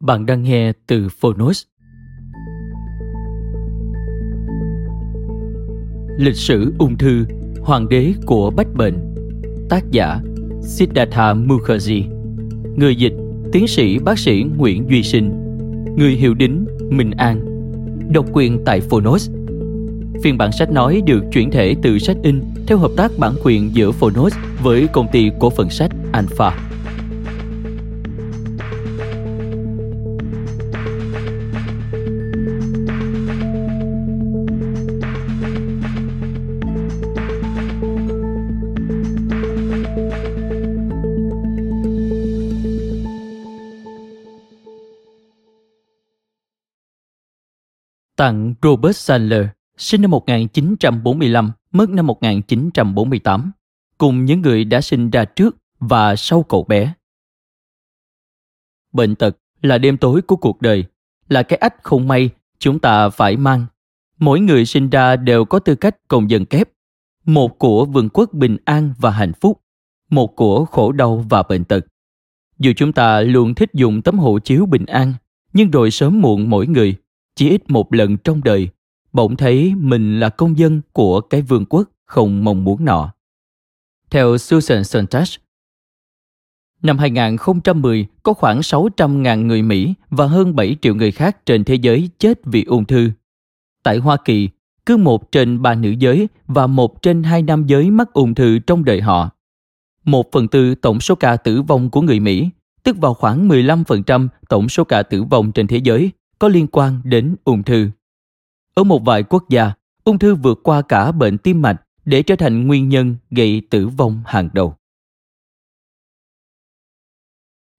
Bạn đang nghe từ Phonos. Lịch sử ung thư, hoàng đế của bách bệnh. Tác giả Siddhartha Mukherjee. Người dịch Tiến sĩ bác sĩ Nguyễn Duy Sinh. Người hiệu đính Minh An. Độc quyền tại Phonos. Phiên bản sách nói được chuyển thể từ sách in theo hợp tác bản quyền giữa Phonos với công ty cổ phần sách Alpha. Tặng Robert Sandler, sinh năm 1945, mất năm 1948, cùng những người đã sinh ra trước và sau cậu bé. Bệnh tật là đêm tối của cuộc đời, là cái ách không may chúng ta phải mang. Mỗi người sinh ra đều có tư cách công dân kép, một của vương quốc bình an và hạnh phúc, một của khổ đau và bệnh tật. Dù chúng ta luôn thích dùng tấm hộ chiếu bình an, nhưng rồi sớm muộn mỗi người chỉ ít một lần trong đời, bỗng thấy mình là công dân của cái vương quốc không mong muốn nọ. Theo Susan Sontag, năm 2010 có khoảng 600.000 người Mỹ và hơn 7 triệu người khác trên thế giới chết vì ung thư. Tại Hoa Kỳ, cứ một trên ba nữ giới và một trên hai nam giới mắc ung thư trong đời họ. Một phần tư tổng số ca tử vong của người Mỹ, tức vào khoảng 15% tổng số ca tử vong trên thế giới, có liên quan đến ung thư. Ở một vài quốc gia, ung thư vượt qua cả bệnh tim mạch để trở thành nguyên nhân gây tử vong hàng đầu.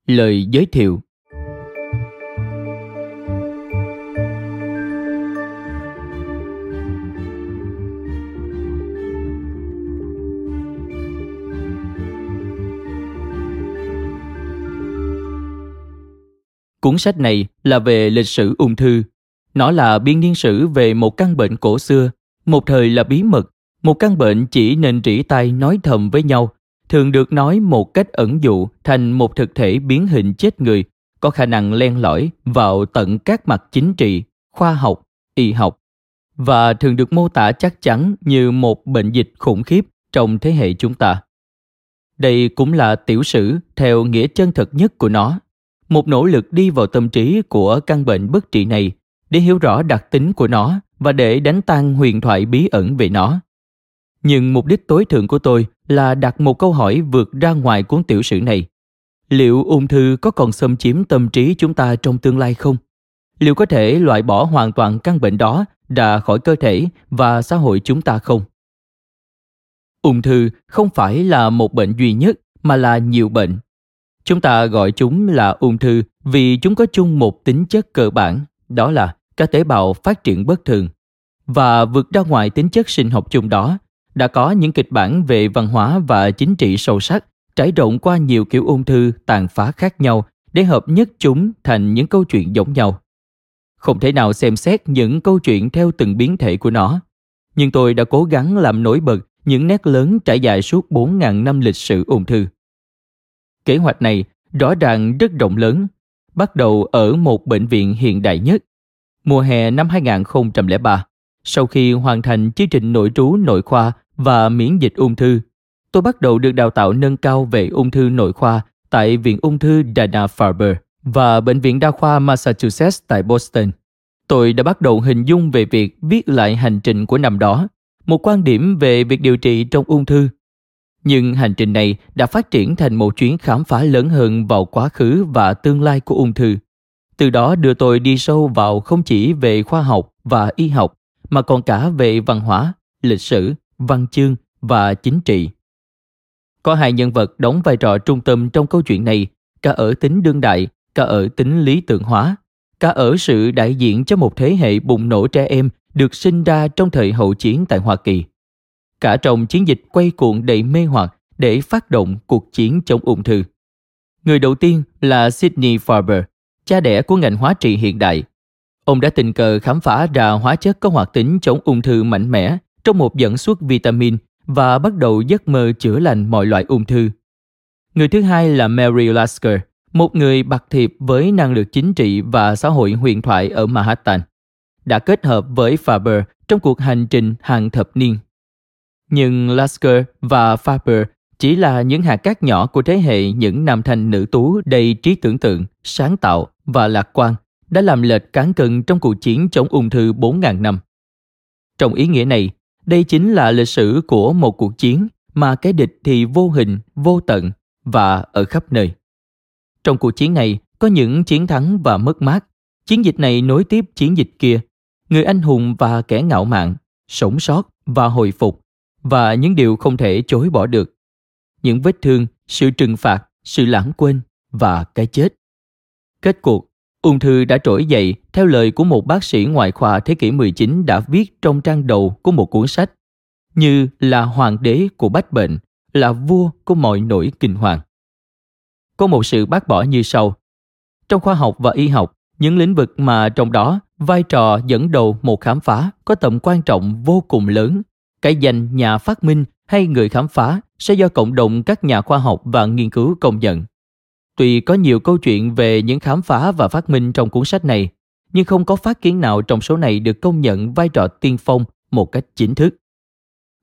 Lời giới thiệu Cuốn sách này là về lịch sử ung thư. Nó là biên niên sử về một căn bệnh cổ xưa, một thời là bí mật, một căn bệnh chỉ nên rỉ tay nói thầm với nhau, thường được nói một cách ẩn dụ thành một thực thể biến hình chết người, có khả năng len lỏi vào tận các mặt chính trị, khoa học, y học và thường được mô tả chắc chắn như một bệnh dịch khủng khiếp trong thế hệ chúng ta. Đây cũng là tiểu sử theo nghĩa chân thật nhất của nó một nỗ lực đi vào tâm trí của căn bệnh bất trị này để hiểu rõ đặc tính của nó và để đánh tan huyền thoại bí ẩn về nó. Nhưng mục đích tối thượng của tôi là đặt một câu hỏi vượt ra ngoài cuốn tiểu sử này. Liệu ung thư có còn xâm chiếm tâm trí chúng ta trong tương lai không? Liệu có thể loại bỏ hoàn toàn căn bệnh đó ra khỏi cơ thể và xã hội chúng ta không? Ung thư không phải là một bệnh duy nhất mà là nhiều bệnh Chúng ta gọi chúng là ung thư vì chúng có chung một tính chất cơ bản, đó là các tế bào phát triển bất thường. Và vượt ra ngoài tính chất sinh học chung đó, đã có những kịch bản về văn hóa và chính trị sâu sắc trải rộng qua nhiều kiểu ung thư tàn phá khác nhau để hợp nhất chúng thành những câu chuyện giống nhau. Không thể nào xem xét những câu chuyện theo từng biến thể của nó, nhưng tôi đã cố gắng làm nổi bật những nét lớn trải dài suốt 4.000 năm lịch sử ung thư. Kế hoạch này rõ ràng rất rộng lớn, bắt đầu ở một bệnh viện hiện đại nhất. Mùa hè năm 2003, sau khi hoàn thành chương trình nội trú nội khoa và miễn dịch ung thư tôi bắt đầu được đào tạo nâng cao về ung thư nội khoa tại Viện Ung thư Dana-Farber và Bệnh viện Đa khoa Massachusetts tại Boston. Tôi đã bắt đầu hình dung về việc viết lại hành trình của năm đó, một quan điểm về việc điều trị trong ung thư. Nhưng hành trình này đã phát triển thành một chuyến khám phá lớn hơn vào quá khứ và tương lai của ung thư. Từ đó đưa tôi đi sâu vào không chỉ về khoa học và y học, mà còn cả về văn hóa, lịch sử, văn chương và chính trị. Có hai nhân vật đóng vai trò trung tâm trong câu chuyện này, cả ở tính đương đại, cả ở tính lý tưởng hóa, cả ở sự đại diện cho một thế hệ bùng nổ trẻ em được sinh ra trong thời hậu chiến tại Hoa Kỳ. Cả trong chiến dịch quay cuộn đầy mê hoặc để phát động cuộc chiến chống ung thư. Người đầu tiên là Sidney Farber, cha đẻ của ngành hóa trị hiện đại. Ông đã tình cờ khám phá ra hóa chất có hoạt tính chống ung thư mạnh mẽ trong một dẫn xuất vitamin và bắt đầu giấc mơ chữa lành mọi loại ung thư. Người thứ hai là Mary Lasker, một người bạc thiệp với năng lực chính trị và xã hội huyền thoại ở Manhattan, đã kết hợp với Faber trong cuộc hành trình hàng thập niên. Nhưng Lasker và Faber chỉ là những hạt cát nhỏ của thế hệ những nam thanh nữ tú đầy trí tưởng tượng, sáng tạo và lạc quan đã làm lệch cán cân trong cuộc chiến chống ung thư 4.000 năm. Trong ý nghĩa này, đây chính là lịch sử của một cuộc chiến mà cái địch thì vô hình, vô tận và ở khắp nơi. Trong cuộc chiến này có những chiến thắng và mất mát. Chiến dịch này nối tiếp chiến dịch kia. Người anh hùng và kẻ ngạo mạn, sống sót và hồi phục và những điều không thể chối bỏ được. Những vết thương, sự trừng phạt, sự lãng quên và cái chết. Kết cuộc, ung thư đã trỗi dậy theo lời của một bác sĩ ngoại khoa thế kỷ 19 đã viết trong trang đầu của một cuốn sách như là hoàng đế của bách bệnh, là vua của mọi nỗi kinh hoàng có một sự bác bỏ như sau. Trong khoa học và y học, những lĩnh vực mà trong đó vai trò dẫn đầu một khám phá có tầm quan trọng vô cùng lớn. Cái danh nhà phát minh hay người khám phá sẽ do cộng đồng các nhà khoa học và nghiên cứu công nhận. Tuy có nhiều câu chuyện về những khám phá và phát minh trong cuốn sách này, nhưng không có phát kiến nào trong số này được công nhận vai trò tiên phong một cách chính thức.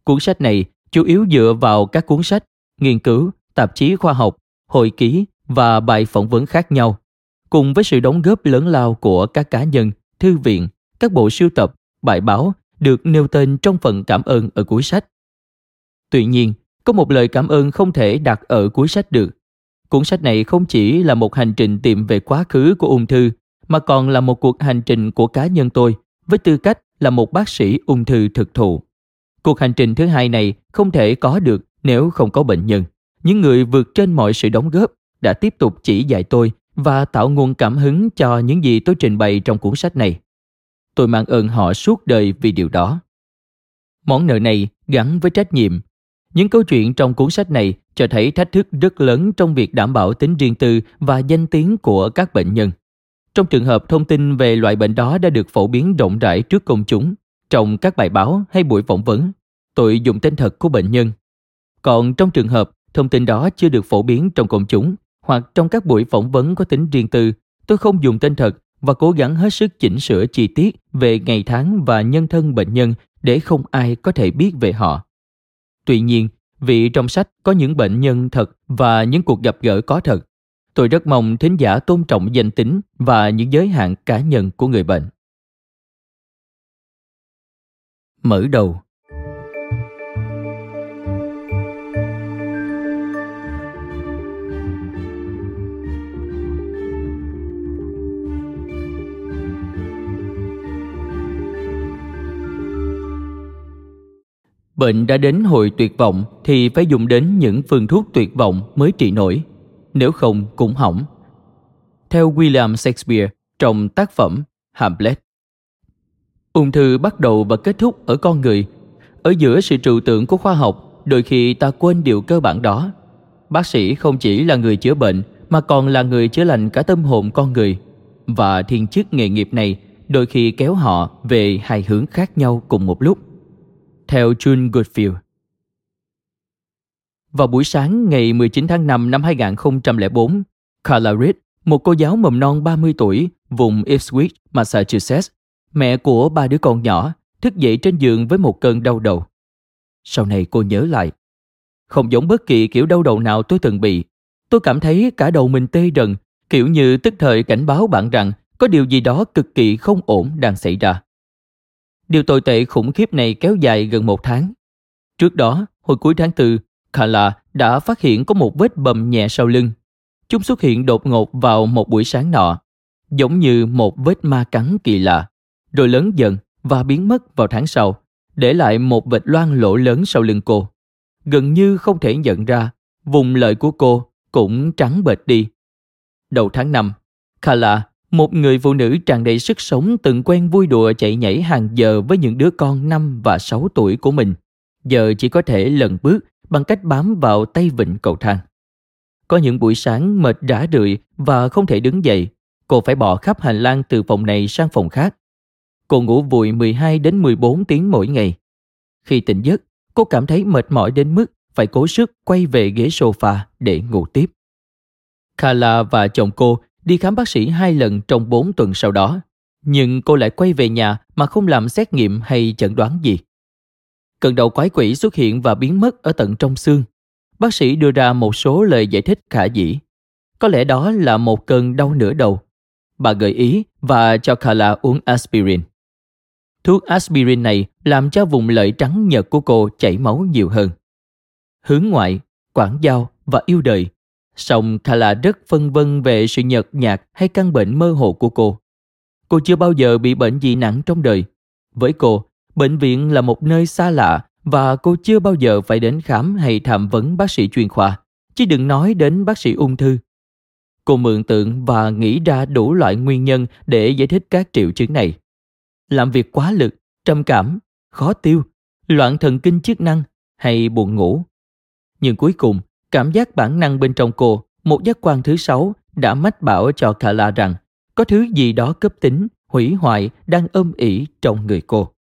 Cuốn sách này chủ yếu dựa vào các cuốn sách, nghiên cứu, tạp chí khoa học hội ký và bài phỏng vấn khác nhau, cùng với sự đóng góp lớn lao của các cá nhân, thư viện, các bộ sưu tập, bài báo được nêu tên trong phần cảm ơn ở cuối sách. Tuy nhiên, có một lời cảm ơn không thể đặt ở cuối sách được. Cuốn sách này không chỉ là một hành trình tìm về quá khứ của ung thư, mà còn là một cuộc hành trình của cá nhân tôi với tư cách là một bác sĩ ung thư thực thụ. Cuộc hành trình thứ hai này không thể có được nếu không có bệnh nhân những người vượt trên mọi sự đóng góp đã tiếp tục chỉ dạy tôi và tạo nguồn cảm hứng cho những gì tôi trình bày trong cuốn sách này. Tôi mang ơn họ suốt đời vì điều đó. Món nợ này gắn với trách nhiệm. Những câu chuyện trong cuốn sách này cho thấy thách thức rất lớn trong việc đảm bảo tính riêng tư và danh tiếng của các bệnh nhân. Trong trường hợp thông tin về loại bệnh đó đã được phổ biến rộng rãi trước công chúng, trong các bài báo hay buổi phỏng vấn, tôi dùng tên thật của bệnh nhân. Còn trong trường hợp thông tin đó chưa được phổ biến trong công chúng hoặc trong các buổi phỏng vấn có tính riêng tư, tôi không dùng tên thật và cố gắng hết sức chỉnh sửa chi tiết về ngày tháng và nhân thân bệnh nhân để không ai có thể biết về họ. Tuy nhiên, vì trong sách có những bệnh nhân thật và những cuộc gặp gỡ có thật, tôi rất mong thính giả tôn trọng danh tính và những giới hạn cá nhân của người bệnh. Mở đầu Bệnh đã đến hồi tuyệt vọng thì phải dùng đến những phương thuốc tuyệt vọng mới trị nổi, nếu không cũng hỏng. Theo William Shakespeare trong tác phẩm Hamlet. Ung thư bắt đầu và kết thúc ở con người. Ở giữa sự trừu tượng của khoa học, đôi khi ta quên điều cơ bản đó. Bác sĩ không chỉ là người chữa bệnh mà còn là người chữa lành cả tâm hồn con người. Và thiên chức nghề nghiệp này đôi khi kéo họ về hai hướng khác nhau cùng một lúc theo June Goodfield. Vào buổi sáng ngày 19 tháng 5 năm 2004, Carla Reed, một cô giáo mầm non 30 tuổi, vùng Ipswich, Massachusetts, mẹ của ba đứa con nhỏ, thức dậy trên giường với một cơn đau đầu. Sau này cô nhớ lại, Không giống bất kỳ kiểu đau đầu nào tôi từng bị. Tôi cảm thấy cả đầu mình tê rần, kiểu như tức thời cảnh báo bạn rằng có điều gì đó cực kỳ không ổn đang xảy ra. Điều tồi tệ khủng khiếp này kéo dài gần một tháng. Trước đó, hồi cuối tháng 4, Kala đã phát hiện có một vết bầm nhẹ sau lưng. Chúng xuất hiện đột ngột vào một buổi sáng nọ, giống như một vết ma cắn kỳ lạ, rồi lớn dần và biến mất vào tháng sau, để lại một vệt loang lỗ lớn sau lưng cô. Gần như không thể nhận ra, vùng lợi của cô cũng trắng bệch đi. Đầu tháng 5, Kala, một người phụ nữ tràn đầy sức sống từng quen vui đùa chạy nhảy hàng giờ với những đứa con 5 và 6 tuổi của mình, giờ chỉ có thể lần bước bằng cách bám vào tay vịnh cầu thang. Có những buổi sáng mệt rã rượi và không thể đứng dậy, cô phải bỏ khắp hành lang từ phòng này sang phòng khác. Cô ngủ vùi 12 đến 14 tiếng mỗi ngày. Khi tỉnh giấc, cô cảm thấy mệt mỏi đến mức phải cố sức quay về ghế sofa để ngủ tiếp. Kala và chồng cô đi khám bác sĩ hai lần trong 4 tuần sau đó, nhưng cô lại quay về nhà mà không làm xét nghiệm hay chẩn đoán gì. Cơn đau quái quỷ xuất hiện và biến mất ở tận trong xương. Bác sĩ đưa ra một số lời giải thích khả dĩ. Có lẽ đó là một cơn đau nửa đầu. Bà gợi ý và cho Kala uống aspirin. Thuốc aspirin này làm cho vùng lợi trắng nhợt của cô chảy máu nhiều hơn. Hướng ngoại, quảng giao và yêu đời. Song Kala rất phân vân về sự nhợt nhạt hay căn bệnh mơ hồ của cô. Cô chưa bao giờ bị bệnh gì nặng trong đời. Với cô, bệnh viện là một nơi xa lạ và cô chưa bao giờ phải đến khám hay tham vấn bác sĩ chuyên khoa, chứ đừng nói đến bác sĩ ung thư. Cô mượn tượng và nghĩ ra đủ loại nguyên nhân để giải thích các triệu chứng này. Làm việc quá lực, trầm cảm, khó tiêu, loạn thần kinh chức năng hay buồn ngủ. Nhưng cuối cùng, cảm giác bản năng bên trong cô, một giác quan thứ sáu, đã mách bảo cho Kala rằng có thứ gì đó cấp tính, hủy hoại đang ôm ỉ trong người cô.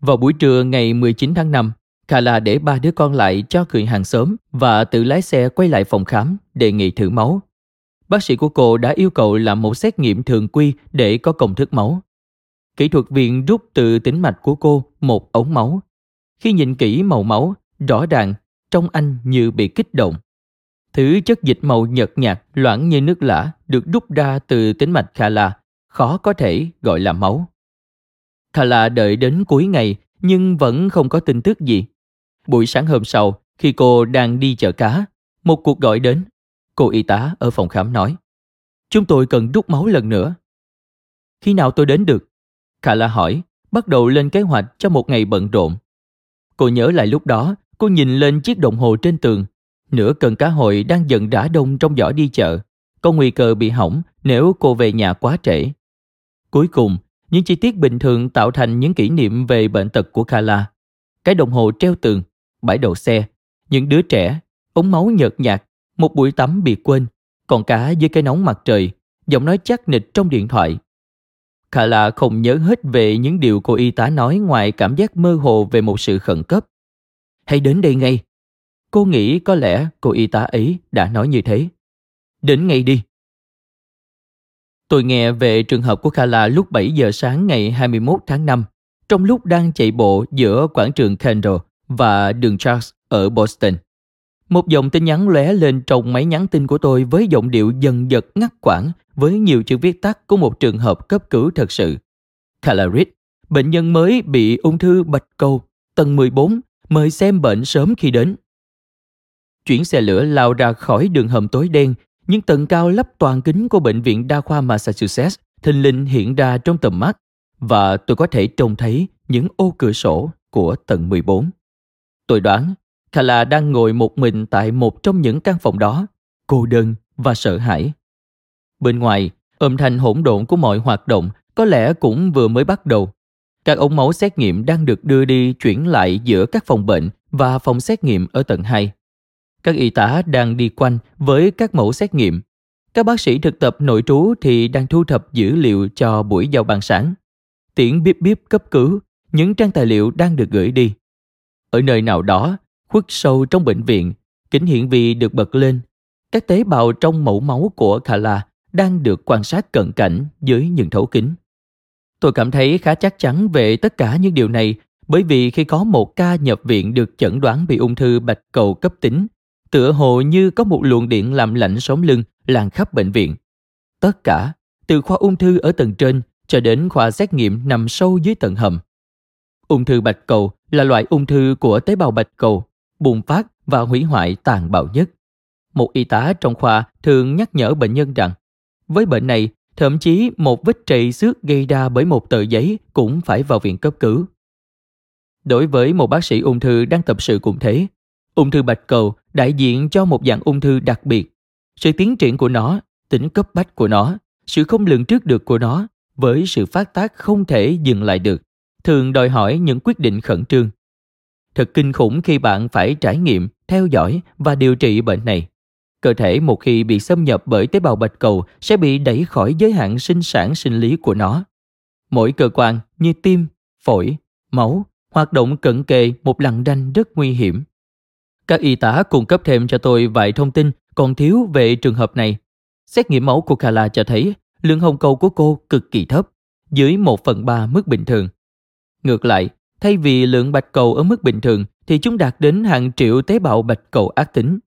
Vào buổi trưa ngày 19 tháng 5, Kala để ba đứa con lại cho người hàng xóm và tự lái xe quay lại phòng khám đề nghị thử máu. Bác sĩ của cô đã yêu cầu làm một xét nghiệm thường quy để có công thức máu. Kỹ thuật viên rút từ tính mạch của cô một ống máu. Khi nhìn kỹ màu máu, rõ ràng trong anh như bị kích động. Thứ chất dịch màu nhợt nhạt, loãng như nước lã được đút ra từ tính mạch Kala, khó có thể gọi là máu. Kala đợi đến cuối ngày nhưng vẫn không có tin tức gì. Buổi sáng hôm sau, khi cô đang đi chợ cá, một cuộc gọi đến. Cô y tá ở phòng khám nói, chúng tôi cần đút máu lần nữa. Khi nào tôi đến được? Kala hỏi, bắt đầu lên kế hoạch cho một ngày bận rộn. Cô nhớ lại lúc đó, cô nhìn lên chiếc đồng hồ trên tường. Nửa cần cá hồi đang dần rã đông trong giỏ đi chợ. Có nguy cơ bị hỏng nếu cô về nhà quá trễ. Cuối cùng, những chi tiết bình thường tạo thành những kỷ niệm về bệnh tật của Kala. Cái đồng hồ treo tường, bãi đậu xe, những đứa trẻ, ống máu nhợt nhạt, một buổi tắm bị quên, còn cá dưới cái nóng mặt trời, giọng nói chắc nịch trong điện thoại. Kala không nhớ hết về những điều cô y tá nói ngoài cảm giác mơ hồ về một sự khẩn cấp. Hãy đến đây ngay. Cô nghĩ có lẽ cô y tá ấy đã nói như thế. Đến ngay đi. Tôi nghe về trường hợp của Kala lúc 7 giờ sáng ngày 21 tháng 5, trong lúc đang chạy bộ giữa quảng trường Kendall và đường Charles ở Boston. Một dòng tin nhắn lóe lên trong máy nhắn tin của tôi với giọng điệu dần dật ngắt quãng với nhiều chữ viết tắt của một trường hợp cấp cứu thật sự. Calarit, bệnh nhân mới bị ung thư bạch cầu, tầng 14, mời xem bệnh sớm khi đến. Chuyển xe lửa lao ra khỏi đường hầm tối đen những tầng cao lắp toàn kính của bệnh viện đa khoa Massachusetts thình lình hiện ra trong tầm mắt và tôi có thể trông thấy những ô cửa sổ của tầng 14. Tôi đoán Kala đang ngồi một mình tại một trong những căn phòng đó, cô đơn và sợ hãi. Bên ngoài, âm thanh hỗn độn của mọi hoạt động có lẽ cũng vừa mới bắt đầu. Các ống máu xét nghiệm đang được đưa đi chuyển lại giữa các phòng bệnh và phòng xét nghiệm ở tầng 2. Các y tá đang đi quanh với các mẫu xét nghiệm. Các bác sĩ thực tập nội trú thì đang thu thập dữ liệu cho buổi giao ban sáng. Tiễn bíp bíp cấp cứu, những trang tài liệu đang được gửi đi. Ở nơi nào đó, khuất sâu trong bệnh viện, kính hiển vi được bật lên. Các tế bào trong mẫu máu của Kala đang được quan sát cận cảnh dưới những thấu kính. Tôi cảm thấy khá chắc chắn về tất cả những điều này bởi vì khi có một ca nhập viện được chẩn đoán bị ung thư bạch cầu cấp tính, tựa hồ như có một luồng điện làm lạnh sống lưng lan khắp bệnh viện. Tất cả, từ khoa ung thư ở tầng trên cho đến khoa xét nghiệm nằm sâu dưới tầng hầm. Ung thư bạch cầu là loại ung thư của tế bào bạch cầu, bùng phát và hủy hoại tàn bạo nhất. Một y tá trong khoa thường nhắc nhở bệnh nhân rằng, với bệnh này, thậm chí một vết trầy xước gây ra bởi một tờ giấy cũng phải vào viện cấp cứu. Đối với một bác sĩ ung thư đang tập sự cũng thế, ung thư bạch cầu đại diện cho một dạng ung thư đặc biệt. Sự tiến triển của nó, tính cấp bách của nó, sự không lường trước được của nó với sự phát tác không thể dừng lại được, thường đòi hỏi những quyết định khẩn trương. Thật kinh khủng khi bạn phải trải nghiệm, theo dõi và điều trị bệnh này. Cơ thể một khi bị xâm nhập bởi tế bào bạch cầu sẽ bị đẩy khỏi giới hạn sinh sản sinh lý của nó. Mỗi cơ quan như tim, phổi, máu hoạt động cận kề một lằn ranh rất nguy hiểm. Các y tá cung cấp thêm cho tôi vài thông tin còn thiếu về trường hợp này. Xét nghiệm máu của Kala cho thấy lượng hồng cầu của cô cực kỳ thấp, dưới 1 phần 3 mức bình thường. Ngược lại, thay vì lượng bạch cầu ở mức bình thường thì chúng đạt đến hàng triệu tế bào bạch cầu ác tính,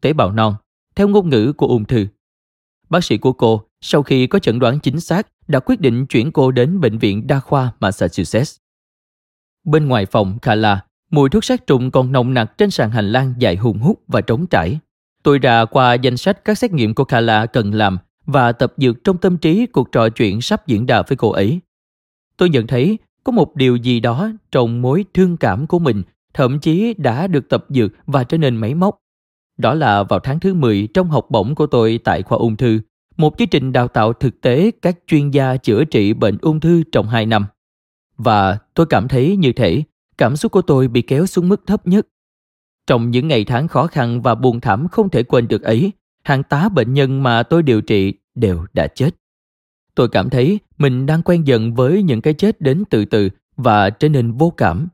tế bào non, theo ngôn ngữ của ung thư. Bác sĩ của cô, sau khi có chẩn đoán chính xác, đã quyết định chuyển cô đến Bệnh viện Đa khoa Massachusetts. Bên ngoài phòng Kala, mùi thuốc sát trùng còn nồng nặc trên sàn hành lang dài hùng hút và trống trải. Tôi ra qua danh sách các xét nghiệm của Kala cần làm và tập dược trong tâm trí cuộc trò chuyện sắp diễn ra với cô ấy. Tôi nhận thấy có một điều gì đó trong mối thương cảm của mình thậm chí đã được tập dược và trở nên máy móc. Đó là vào tháng thứ 10 trong học bổng của tôi tại khoa ung thư, một chương trình đào tạo thực tế các chuyên gia chữa trị bệnh ung thư trong 2 năm. Và tôi cảm thấy như thể cảm xúc của tôi bị kéo xuống mức thấp nhất. Trong những ngày tháng khó khăn và buồn thảm không thể quên được ấy, hàng tá bệnh nhân mà tôi điều trị đều đã chết. Tôi cảm thấy mình đang quen dần với những cái chết đến từ từ và trở nên vô cảm,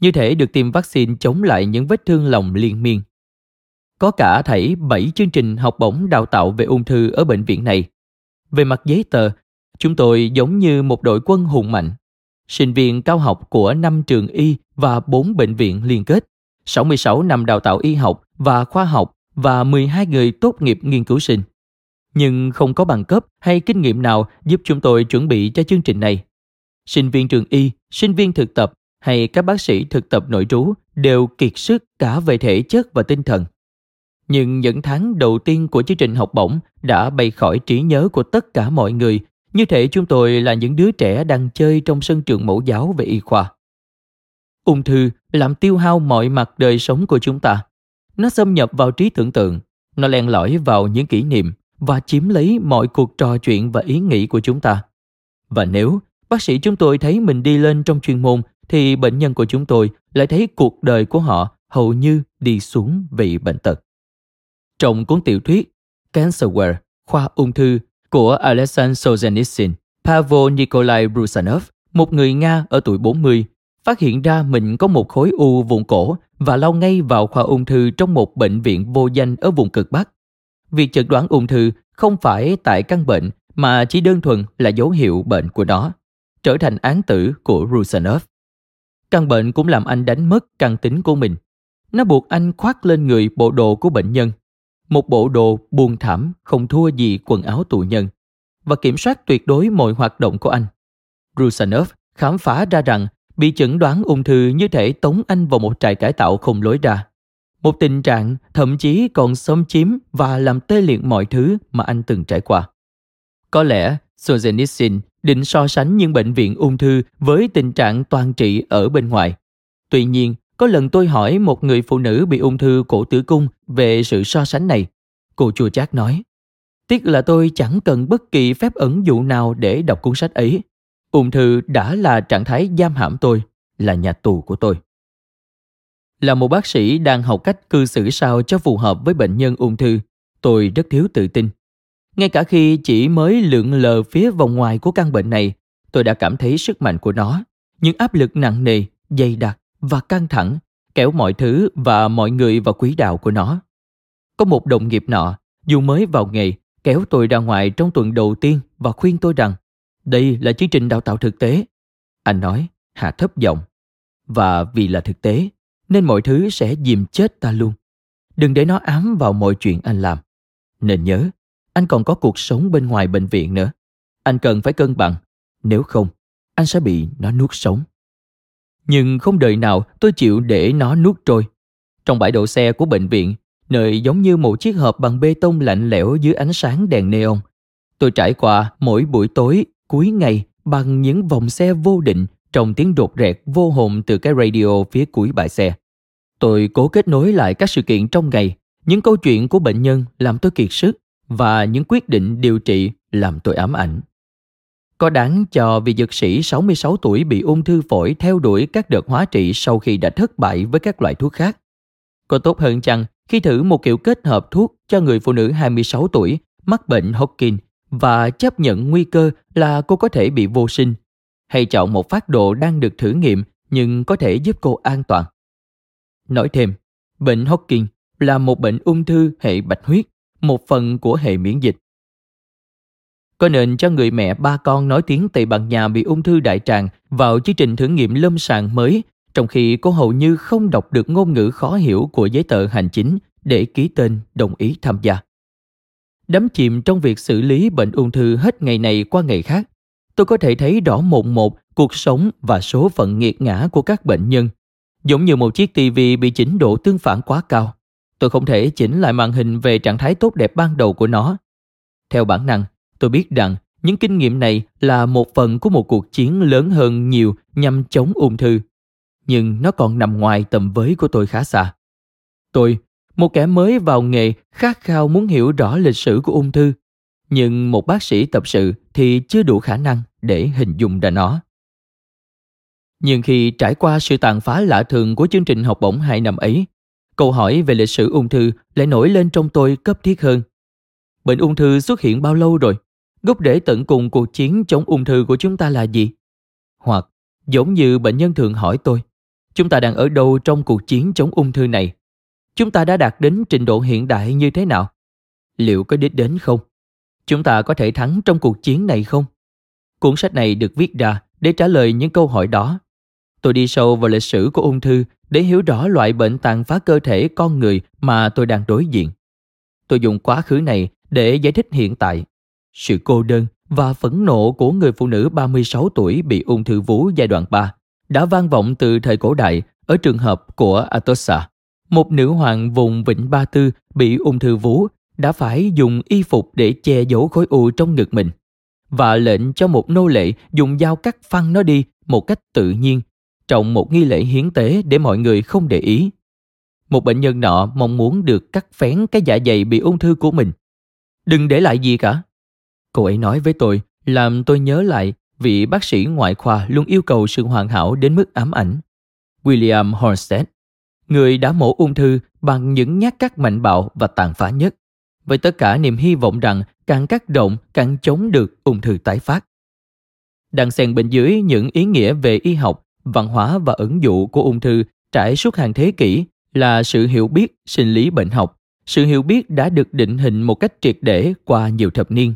như thể được tiêm vaccine chống lại những vết thương lòng liên miên. Có cả thảy 7 chương trình học bổng đào tạo về ung thư ở bệnh viện này. Về mặt giấy tờ, chúng tôi giống như một đội quân hùng mạnh. Sinh viên cao học của 5 trường y và 4 bệnh viện liên kết, 66 năm đào tạo y học và khoa học và 12 người tốt nghiệp nghiên cứu sinh. Nhưng không có bằng cấp hay kinh nghiệm nào giúp chúng tôi chuẩn bị cho chương trình này. Sinh viên trường y, sinh viên thực tập hay các bác sĩ thực tập nội trú đều kiệt sức cả về thể chất và tinh thần. Nhưng những tháng đầu tiên của chương trình học bổng đã bay khỏi trí nhớ của tất cả mọi người, như thể chúng tôi là những đứa trẻ đang chơi trong sân trường mẫu giáo về y khoa. Ung thư làm tiêu hao mọi mặt đời sống của chúng ta. Nó xâm nhập vào trí tưởng tượng, nó len lỏi vào những kỷ niệm và chiếm lấy mọi cuộc trò chuyện và ý nghĩ của chúng ta. Và nếu bác sĩ chúng tôi thấy mình đi lên trong chuyên môn thì bệnh nhân của chúng tôi lại thấy cuộc đời của họ hầu như đi xuống vì bệnh tật. Trong cuốn tiểu thuyết Cancerware, khoa ung thư của Alexander Solzhenitsyn, Pavel Nikolai brusanov một người Nga ở tuổi 40, phát hiện ra mình có một khối u vùng cổ và lao ngay vào khoa ung thư trong một bệnh viện vô danh ở vùng cực Bắc. Việc chẩn đoán ung thư không phải tại căn bệnh mà chỉ đơn thuần là dấu hiệu bệnh của nó, trở thành án tử của Rusanov. Căn bệnh cũng làm anh đánh mất căn tính của mình. Nó buộc anh khoác lên người bộ đồ của bệnh nhân. Một bộ đồ buồn thảm không thua gì quần áo tù nhân và kiểm soát tuyệt đối mọi hoạt động của anh. Rusanov khám phá ra rằng bị chẩn đoán ung thư như thể tống anh vào một trại cải tạo không lối ra. Một tình trạng thậm chí còn xâm chiếm và làm tê liệt mọi thứ mà anh từng trải qua. Có lẽ Solzhenitsyn định so sánh những bệnh viện ung thư với tình trạng toàn trị ở bên ngoài. Tuy nhiên, có lần tôi hỏi một người phụ nữ bị ung thư cổ tử cung về sự so sánh này. Cô chua chát nói, tiếc là tôi chẳng cần bất kỳ phép ẩn dụ nào để đọc cuốn sách ấy. Ung thư đã là trạng thái giam hãm tôi, là nhà tù của tôi. Là một bác sĩ đang học cách cư xử sao cho phù hợp với bệnh nhân ung thư, tôi rất thiếu tự tin. Ngay cả khi chỉ mới lượn lờ phía vòng ngoài của căn bệnh này, tôi đã cảm thấy sức mạnh của nó, những áp lực nặng nề, dày đặc và căng thẳng kéo mọi thứ và mọi người vào quỹ đạo của nó. Có một đồng nghiệp nọ, dù mới vào nghề, kéo tôi ra ngoài trong tuần đầu tiên và khuyên tôi rằng đây là chương trình đào tạo thực tế. Anh nói, hạ thấp giọng. và vì là thực tế nên mọi thứ sẽ dìm chết ta luôn đừng để nó ám vào mọi chuyện anh làm nên nhớ anh còn có cuộc sống bên ngoài bệnh viện nữa anh cần phải cân bằng nếu không anh sẽ bị nó nuốt sống nhưng không đợi nào tôi chịu để nó nuốt trôi trong bãi đậu xe của bệnh viện, nơi giống như một chiếc hộp bằng bê tông lạnh lẽo dưới ánh sáng đèn neon, tôi trải qua mỗi buổi tối, cuối ngày, bằng những vòng xe vô định trong tiếng đột rẹt vô hồn từ cái radio phía cuối bãi xe tôi cố kết nối lại các sự kiện trong ngày, những câu chuyện của bệnh nhân làm tôi kiệt sức và những quyết định điều trị làm tôi ám ảnh. Có đáng cho vị dược sĩ 66 tuổi bị ung thư phổi theo đuổi các đợt hóa trị sau khi đã thất bại với các loại thuốc khác? Có tốt hơn chăng khi thử một kiểu kết hợp thuốc cho người phụ nữ 26 tuổi mắc bệnh Hodgkin và chấp nhận nguy cơ là cô có thể bị vô sinh, hay chọn một phát độ đang được thử nghiệm nhưng có thể giúp cô an toàn? Nói thêm, bệnh Hodgkin là một bệnh ung thư hệ bạch huyết, một phần của hệ miễn dịch. Có nên cho người mẹ ba con nói tiếng Tây Ban Nha bị ung thư đại tràng vào chương trình thử nghiệm lâm sàng mới, trong khi cô hầu như không đọc được ngôn ngữ khó hiểu của giấy tờ hành chính để ký tên đồng ý tham gia. Đắm chìm trong việc xử lý bệnh ung thư hết ngày này qua ngày khác, tôi có thể thấy rõ một một cuộc sống và số phận nghiệt ngã của các bệnh nhân. Giống như một chiếc tivi bị chỉnh độ tương phản quá cao. Tôi không thể chỉnh lại màn hình về trạng thái tốt đẹp ban đầu của nó. Theo bản năng, tôi biết rằng những kinh nghiệm này là một phần của một cuộc chiến lớn hơn nhiều nhằm chống ung thư. Nhưng nó còn nằm ngoài tầm với của tôi khá xa. Tôi, một kẻ mới vào nghề, khát khao muốn hiểu rõ lịch sử của ung thư. Nhưng một bác sĩ tập sự thì chưa đủ khả năng để hình dung ra nó. Nhưng khi trải qua sự tàn phá lạ thường của chương trình học bổng hai năm ấy, câu hỏi về lịch sử ung thư lại nổi lên trong tôi cấp thiết hơn. Bệnh ung thư xuất hiện bao lâu rồi? Gốc rễ tận cùng cuộc chiến chống ung thư của chúng ta là gì? Hoặc, giống như bệnh nhân thường hỏi tôi, chúng ta đang ở đâu trong cuộc chiến chống ung thư này? Chúng ta đã đạt đến trình độ hiện đại như thế nào? Liệu có đích đến không? Chúng ta có thể thắng trong cuộc chiến này không? Cuốn sách này được viết ra để trả lời những câu hỏi đó. Tôi đi sâu vào lịch sử của ung thư để hiểu rõ loại bệnh tàn phá cơ thể con người mà tôi đang đối diện. Tôi dùng quá khứ này để giải thích hiện tại. Sự cô đơn và phẫn nộ của người phụ nữ 36 tuổi bị ung thư vú giai đoạn 3 đã vang vọng từ thời cổ đại ở trường hợp của Atossa, một nữ hoàng vùng Vịnh Ba Tư bị ung thư vú đã phải dùng y phục để che giấu khối u trong ngực mình và lệnh cho một nô lệ dùng dao cắt phăng nó đi một cách tự nhiên trong một nghi lễ hiến tế để mọi người không để ý. Một bệnh nhân nọ mong muốn được cắt phén cái dạ dày bị ung thư của mình. Đừng để lại gì cả. Cô ấy nói với tôi, làm tôi nhớ lại vị bác sĩ ngoại khoa luôn yêu cầu sự hoàn hảo đến mức ám ảnh. William Hornstead, người đã mổ ung thư bằng những nhát cắt mạnh bạo và tàn phá nhất, với tất cả niềm hy vọng rằng càng cắt động càng chống được ung thư tái phát. đang xen bên dưới những ý nghĩa về y học văn hóa và ứng dụ của ung thư trải suốt hàng thế kỷ là sự hiểu biết sinh lý bệnh học sự hiểu biết đã được định hình một cách triệt để qua nhiều thập niên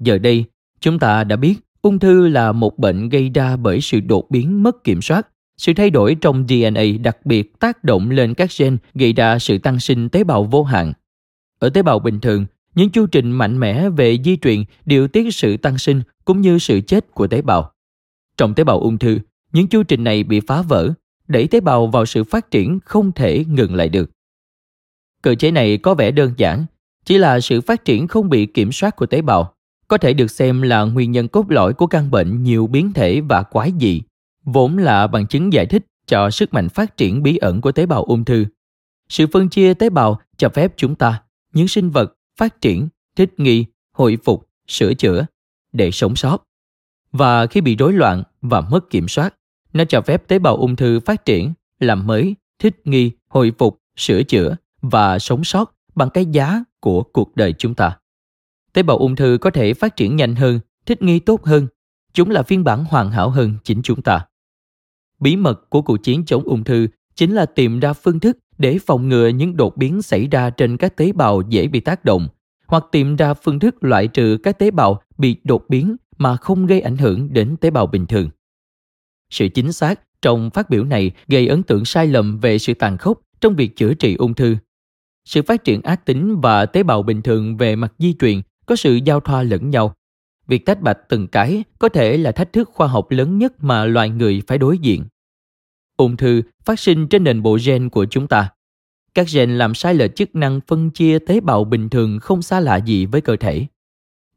giờ đây chúng ta đã biết ung thư là một bệnh gây ra bởi sự đột biến mất kiểm soát sự thay đổi trong dna đặc biệt tác động lên các gen gây ra sự tăng sinh tế bào vô hạn. Ở tế bào bình thường những chu trình mạnh mẽ về di truyền điều tiết sự tăng sinh cũng như sự chết của tế bào. Trong tế bào ung thư những chu trình này bị phá vỡ, đẩy tế bào vào sự phát triển không thể ngừng lại được. Cơ chế này có vẻ đơn giản, chỉ là sự phát triển không bị kiểm soát của tế bào, có thể được xem là nguyên nhân cốt lõi của căn bệnh nhiều biến thể và quái dị, vốn là bằng chứng giải thích cho sức mạnh phát triển bí ẩn của tế bào ung thư. Sự phân chia tế bào cho phép chúng ta, những sinh vật, phát triển, thích nghi, hồi phục, sửa chữa để sống sót. Và khi bị rối loạn và mất kiểm soát, nó cho phép tế bào ung thư phát triển, làm mới, thích nghi, hồi phục, sửa chữa và sống sót bằng cái giá của cuộc đời chúng ta. Tế bào ung thư có thể phát triển nhanh hơn, thích nghi tốt hơn. Chúng là phiên bản hoàn hảo hơn chính chúng ta. Bí mật của cuộc chiến chống ung thư chính là tìm ra phương thức để phòng ngừa những đột biến xảy ra trên các tế bào dễ bị tác động, hoặc tìm ra phương thức loại trừ các tế bào bị đột biến mà không gây ảnh hưởng đến tế bào bình thường sự chính xác trong phát biểu này gây ấn tượng sai lầm về sự tàn khốc trong việc chữa trị ung thư. Sự phát triển ác tính và tế bào bình thường về mặt di truyền có sự giao thoa lẫn nhau. Việc tách bạch từng cái có thể là thách thức khoa học lớn nhất mà loài người phải đối diện. Ung thư phát sinh trên nền bộ gen của chúng ta. Các gen làm sai lệch chức năng phân chia tế bào bình thường không xa lạ gì với cơ thể.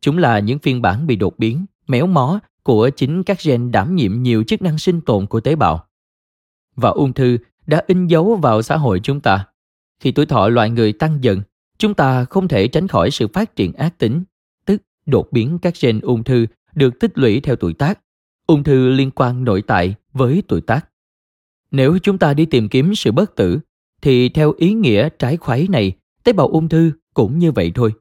Chúng là những phiên bản bị đột biến, méo mó của chính các gen đảm nhiệm nhiều chức năng sinh tồn của tế bào. Và ung thư đã in dấu vào xã hội chúng ta. Khi tuổi thọ loài người tăng dần, chúng ta không thể tránh khỏi sự phát triển ác tính, tức đột biến các gen ung thư được tích lũy theo tuổi tác. Ung thư liên quan nội tại với tuổi tác. Nếu chúng ta đi tìm kiếm sự bất tử, thì theo ý nghĩa trái khoái này, tế bào ung thư cũng như vậy thôi.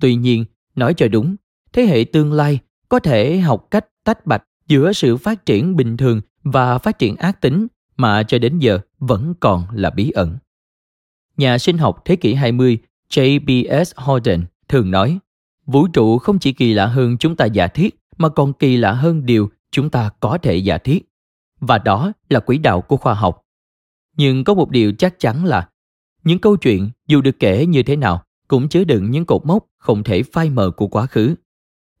Tuy nhiên, nói cho đúng, thế hệ tương lai có thể học cách tách bạch giữa sự phát triển bình thường và phát triển ác tính mà cho đến giờ vẫn còn là bí ẩn. Nhà sinh học thế kỷ 20 J.B.S. Horden thường nói, vũ trụ không chỉ kỳ lạ hơn chúng ta giả thiết mà còn kỳ lạ hơn điều chúng ta có thể giả thiết. Và đó là quỹ đạo của khoa học. Nhưng có một điều chắc chắn là những câu chuyện dù được kể như thế nào cũng chứa đựng những cột mốc không thể phai mờ của quá khứ.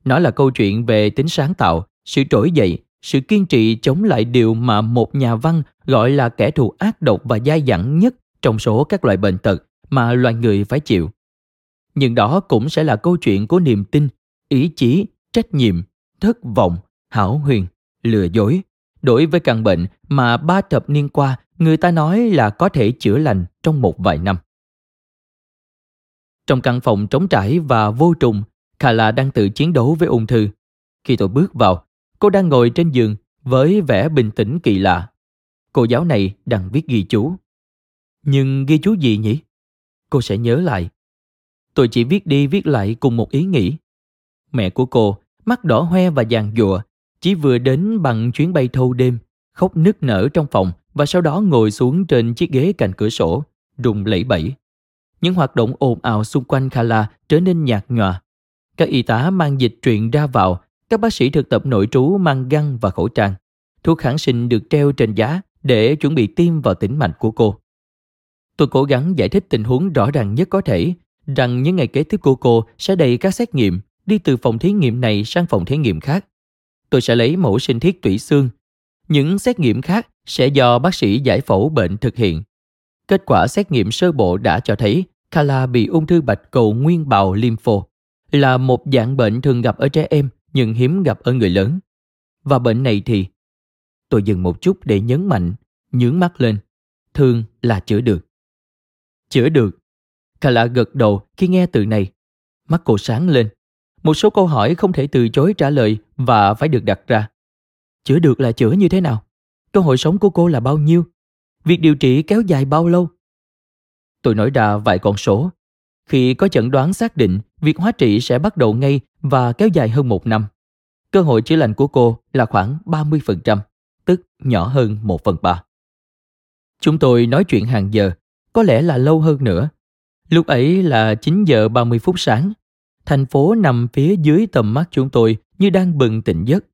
Nó là câu chuyện về tính sáng tạo, sự trỗi dậy, sự kiên trì chống lại điều mà một nhà văn gọi là kẻ thù ác độc và dai dẳng nhất trong số các loại bệnh tật mà loài người phải chịu. Nhưng đó cũng sẽ là câu chuyện của niềm tin, ý chí, trách nhiệm, thất vọng, hảo huyền, lừa dối, đối với căn bệnh mà ba thập niên qua người ta nói là có thể chữa lành trong một vài năm. Trong căn phòng trống trải và vô trùng, Kala đang tự chiến đấu với ung thư. Khi tôi bước vào, cô đang ngồi trên giường với vẻ bình tĩnh kỳ lạ. Cô giáo này đang viết ghi chú. Nhưng ghi chú gì nhỉ? Cô sẽ nhớ lại. Tôi chỉ viết đi viết lại cùng một ý nghĩ. Mẹ của cô, mắt đỏ hoe và giàn giụa, chỉ vừa đến bằng chuyến bay thâu đêm, khóc nức nở trong phòng và sau đó ngồi xuống trên chiếc ghế cạnh cửa sổ, rùng lẩy bẩy. Những hoạt động ồn ào xung quanh Khala trở nên nhạt nhòa. Các y tá mang dịch truyền ra vào, các bác sĩ thực tập nội trú mang găng và khẩu trang. Thuốc kháng sinh được treo trên giá để chuẩn bị tiêm vào tĩnh mạch của cô. Tôi cố gắng giải thích tình huống rõ ràng nhất có thể, rằng những ngày kế tiếp của cô sẽ đầy các xét nghiệm, đi từ phòng thí nghiệm này sang phòng thí nghiệm khác. Tôi sẽ lấy mẫu sinh thiết tủy xương. Những xét nghiệm khác sẽ do bác sĩ giải phẫu bệnh thực hiện. Kết quả xét nghiệm sơ bộ đã cho thấy Kala bị ung thư bạch cầu nguyên bào lympho, là một dạng bệnh thường gặp ở trẻ em nhưng hiếm gặp ở người lớn. Và bệnh này thì tôi dừng một chút để nhấn mạnh, nhướng mắt lên. Thường là chữa được. Chữa được. Kala gật đầu khi nghe từ này. Mắt cô sáng lên. Một số câu hỏi không thể từ chối trả lời và phải được đặt ra. Chữa được là chữa như thế nào? Cơ hội sống của cô là bao nhiêu? Việc điều trị kéo dài bao lâu? Tôi nói ra vài con số. Khi có chẩn đoán xác định, việc hóa trị sẽ bắt đầu ngay và kéo dài hơn một năm. Cơ hội chữa lành của cô là khoảng 30%, tức nhỏ hơn 1 phần 3. Chúng tôi nói chuyện hàng giờ, có lẽ là lâu hơn nữa. Lúc ấy là 9 giờ 30 phút sáng. Thành phố nằm phía dưới tầm mắt chúng tôi như đang bừng tỉnh giấc.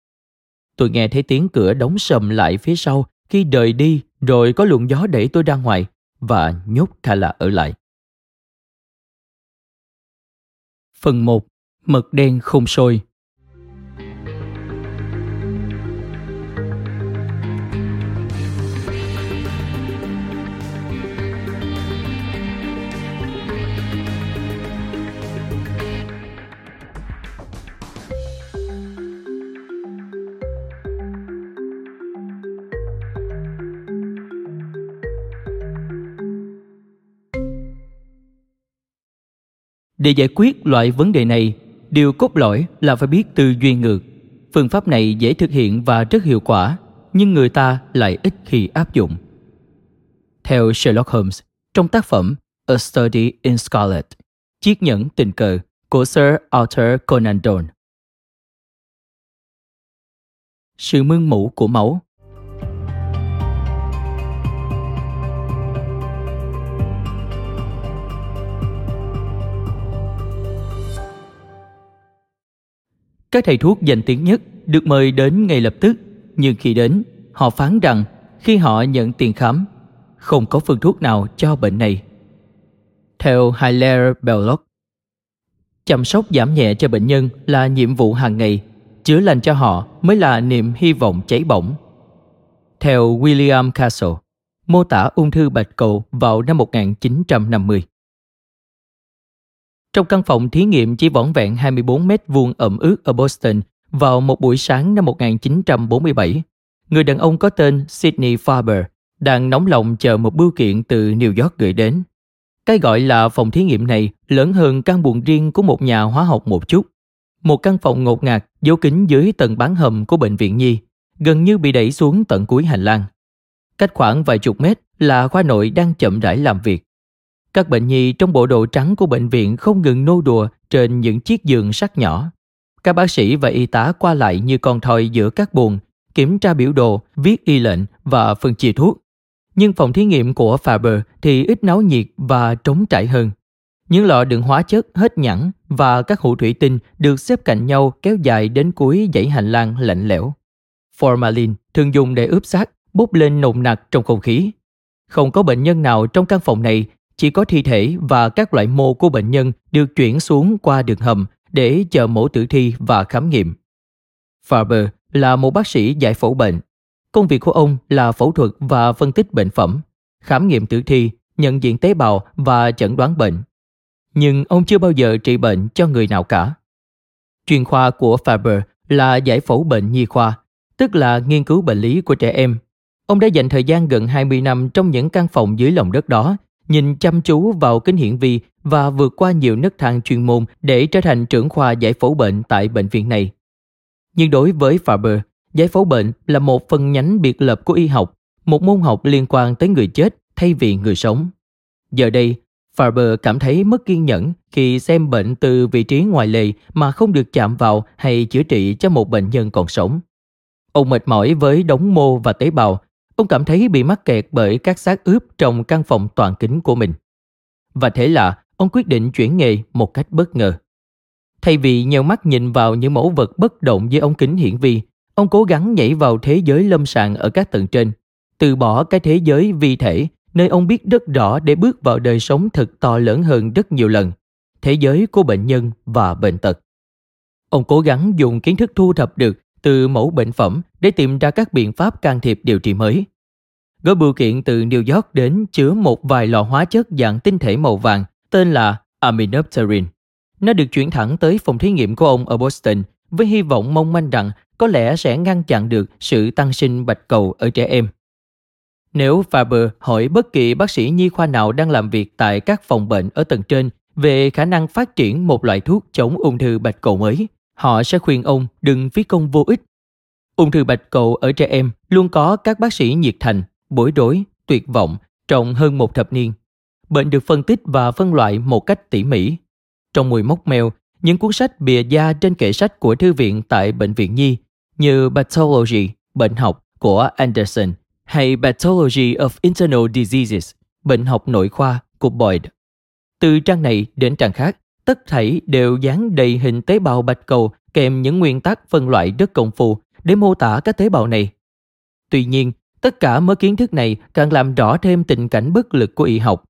Tôi nghe thấy tiếng cửa đóng sầm lại phía sau khi rời đi rồi có luồng gió đẩy tôi ra ngoài và nhốt Kala ở lại. Phần 1. Mật đen không sôi Để giải quyết loại vấn đề này, điều cốt lõi là phải biết tư duy ngược. Phương pháp này dễ thực hiện và rất hiệu quả, nhưng người ta lại ít khi áp dụng. Theo Sherlock Holmes, trong tác phẩm A Study in Scarlet, Chiếc nhẫn tình cờ của Sir Arthur Conan Doyle. Sự mương mủ của máu Các thầy thuốc danh tiếng nhất được mời đến ngay lập tức, nhưng khi đến, họ phán rằng khi họ nhận tiền khám, không có phương thuốc nào cho bệnh này. Theo Hilaire Belloc, chăm sóc giảm nhẹ cho bệnh nhân là nhiệm vụ hàng ngày, chữa lành cho họ mới là niềm hy vọng cháy bỏng. Theo William Castle, mô tả ung thư bạch cầu vào năm 1950. Trong căn phòng thí nghiệm chỉ vỏn vẹn 24 mét vuông ẩm ướt ở Boston vào một buổi sáng năm 1947, người đàn ông có tên Sidney Farber đang nóng lòng chờ một bưu kiện từ New York gửi đến. Cái gọi là phòng thí nghiệm này lớn hơn căn buồng riêng của một nhà hóa học một chút. Một căn phòng ngột ngạt giấu kín dưới tầng bán hầm của bệnh viện Nhi, gần như bị đẩy xuống tận cuối hành lang. Cách khoảng vài chục mét là khoa nội đang chậm rãi làm việc. Các bệnh nhi trong bộ đồ trắng của bệnh viện không ngừng nô đùa trên những chiếc giường sắt nhỏ. Các bác sĩ và y tá qua lại như con thoi giữa các buồng, kiểm tra biểu đồ, viết y lệnh và phân chia thuốc. Nhưng phòng thí nghiệm của Faber thì ít náo nhiệt và trống trải hơn. Những lọ đựng hóa chất hết nhẵn và các hũ thủy tinh được xếp cạnh nhau kéo dài đến cuối dãy hành lang lạnh lẽo. Formalin thường dùng để ướp xác bốc lên nồng nặc trong không khí. Không có bệnh nhân nào trong căn phòng này, chỉ có thi thể và các loại mô của bệnh nhân được chuyển xuống qua đường hầm để chờ mổ tử thi và khám nghiệm. Farber là một bác sĩ giải phẫu bệnh. Công việc của ông là phẫu thuật và phân tích bệnh phẩm, khám nghiệm tử thi, nhận diện tế bào và chẩn đoán bệnh. Nhưng ông chưa bao giờ trị bệnh cho người nào cả. Chuyên khoa của Farber là giải phẫu bệnh nhi khoa, tức là nghiên cứu bệnh lý của trẻ em Ông đã dành thời gian gần 20 năm trong những căn phòng dưới lòng đất đó, nhìn chăm chú vào kính hiển vi và vượt qua nhiều nấc thang chuyên môn để trở thành trưởng khoa giải phẫu bệnh tại bệnh viện này. Nhưng đối với Faber, giải phẫu bệnh là một phần nhánh biệt lập của y học, một môn học liên quan tới người chết thay vì người sống. Giờ đây, Faber cảm thấy mất kiên nhẫn khi xem bệnh từ vị trí ngoài lề mà không được chạm vào hay chữa trị cho một bệnh nhân còn sống. Ông mệt mỏi với đống mô và tế bào Ông cảm thấy bị mắc kẹt bởi các xác ướp trong căn phòng toàn kính của mình. Và thế là ông quyết định chuyển nghề một cách bất ngờ. Thay vì nheo mắt nhìn vào những mẫu vật bất động với ống kính hiển vi, ông cố gắng nhảy vào thế giới lâm sàng ở các tầng trên, từ bỏ cái thế giới vi thể nơi ông biết rất rõ để bước vào đời sống thực to lớn hơn rất nhiều lần, thế giới của bệnh nhân và bệnh tật. Ông cố gắng dùng kiến thức thu thập được từ mẫu bệnh phẩm để tìm ra các biện pháp can thiệp điều trị mới. Gói bưu kiện từ New York đến chứa một vài lọ hóa chất dạng tinh thể màu vàng tên là aminopterin. Nó được chuyển thẳng tới phòng thí nghiệm của ông ở Boston với hy vọng mong manh rằng có lẽ sẽ ngăn chặn được sự tăng sinh bạch cầu ở trẻ em. Nếu Faber hỏi bất kỳ bác sĩ nhi khoa nào đang làm việc tại các phòng bệnh ở tầng trên về khả năng phát triển một loại thuốc chống ung thư bạch cầu mới, họ sẽ khuyên ông đừng phí công vô ích. Ung thư bạch cầu ở trẻ em luôn có các bác sĩ nhiệt thành, bối rối, tuyệt vọng trong hơn một thập niên. Bệnh được phân tích và phân loại một cách tỉ mỉ. Trong mùi mốc mèo, những cuốn sách bìa da trên kệ sách của thư viện tại Bệnh viện Nhi như Pathology, bệnh học của Anderson hay Pathology of Internal Diseases, bệnh học nội khoa của Boyd. Từ trang này đến trang khác, tất thảy đều dán đầy hình tế bào bạch cầu kèm những nguyên tắc phân loại rất công phu để mô tả các tế bào này. Tuy nhiên, tất cả mớ kiến thức này càng làm rõ thêm tình cảnh bất lực của y học.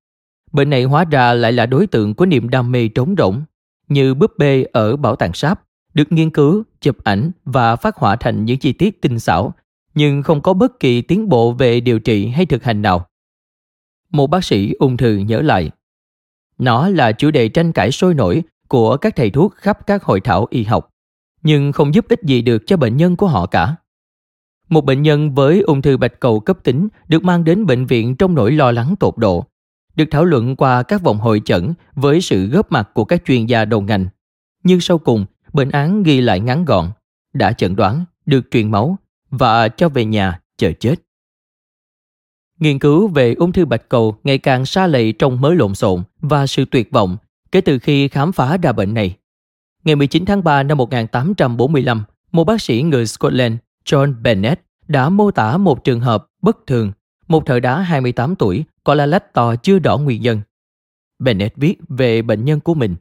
Bệnh này hóa ra lại là đối tượng của niềm đam mê trống rỗng, như búp bê ở bảo tàng sáp, được nghiên cứu, chụp ảnh và phát họa thành những chi tiết tinh xảo, nhưng không có bất kỳ tiến bộ về điều trị hay thực hành nào. Một bác sĩ ung thư nhớ lại, nó là chủ đề tranh cãi sôi nổi của các thầy thuốc khắp các hội thảo y học, nhưng không giúp ích gì được cho bệnh nhân của họ cả. Một bệnh nhân với ung thư bạch cầu cấp tính được mang đến bệnh viện trong nỗi lo lắng tột độ, được thảo luận qua các vòng hội chẩn với sự góp mặt của các chuyên gia đầu ngành. Nhưng sau cùng, bệnh án ghi lại ngắn gọn, đã chẩn đoán, được truyền máu và cho về nhà chờ chết. Nghiên cứu về ung thư bạch cầu ngày càng xa lầy trong mớ lộn xộn và sự tuyệt vọng kể từ khi khám phá ra bệnh này. Ngày 19 tháng 3 năm 1845, một bác sĩ người Scotland, John Bennett, đã mô tả một trường hợp bất thường, một thợ đá 28 tuổi có la lách to chưa rõ nguyên nhân. Bennett viết về bệnh nhân của mình.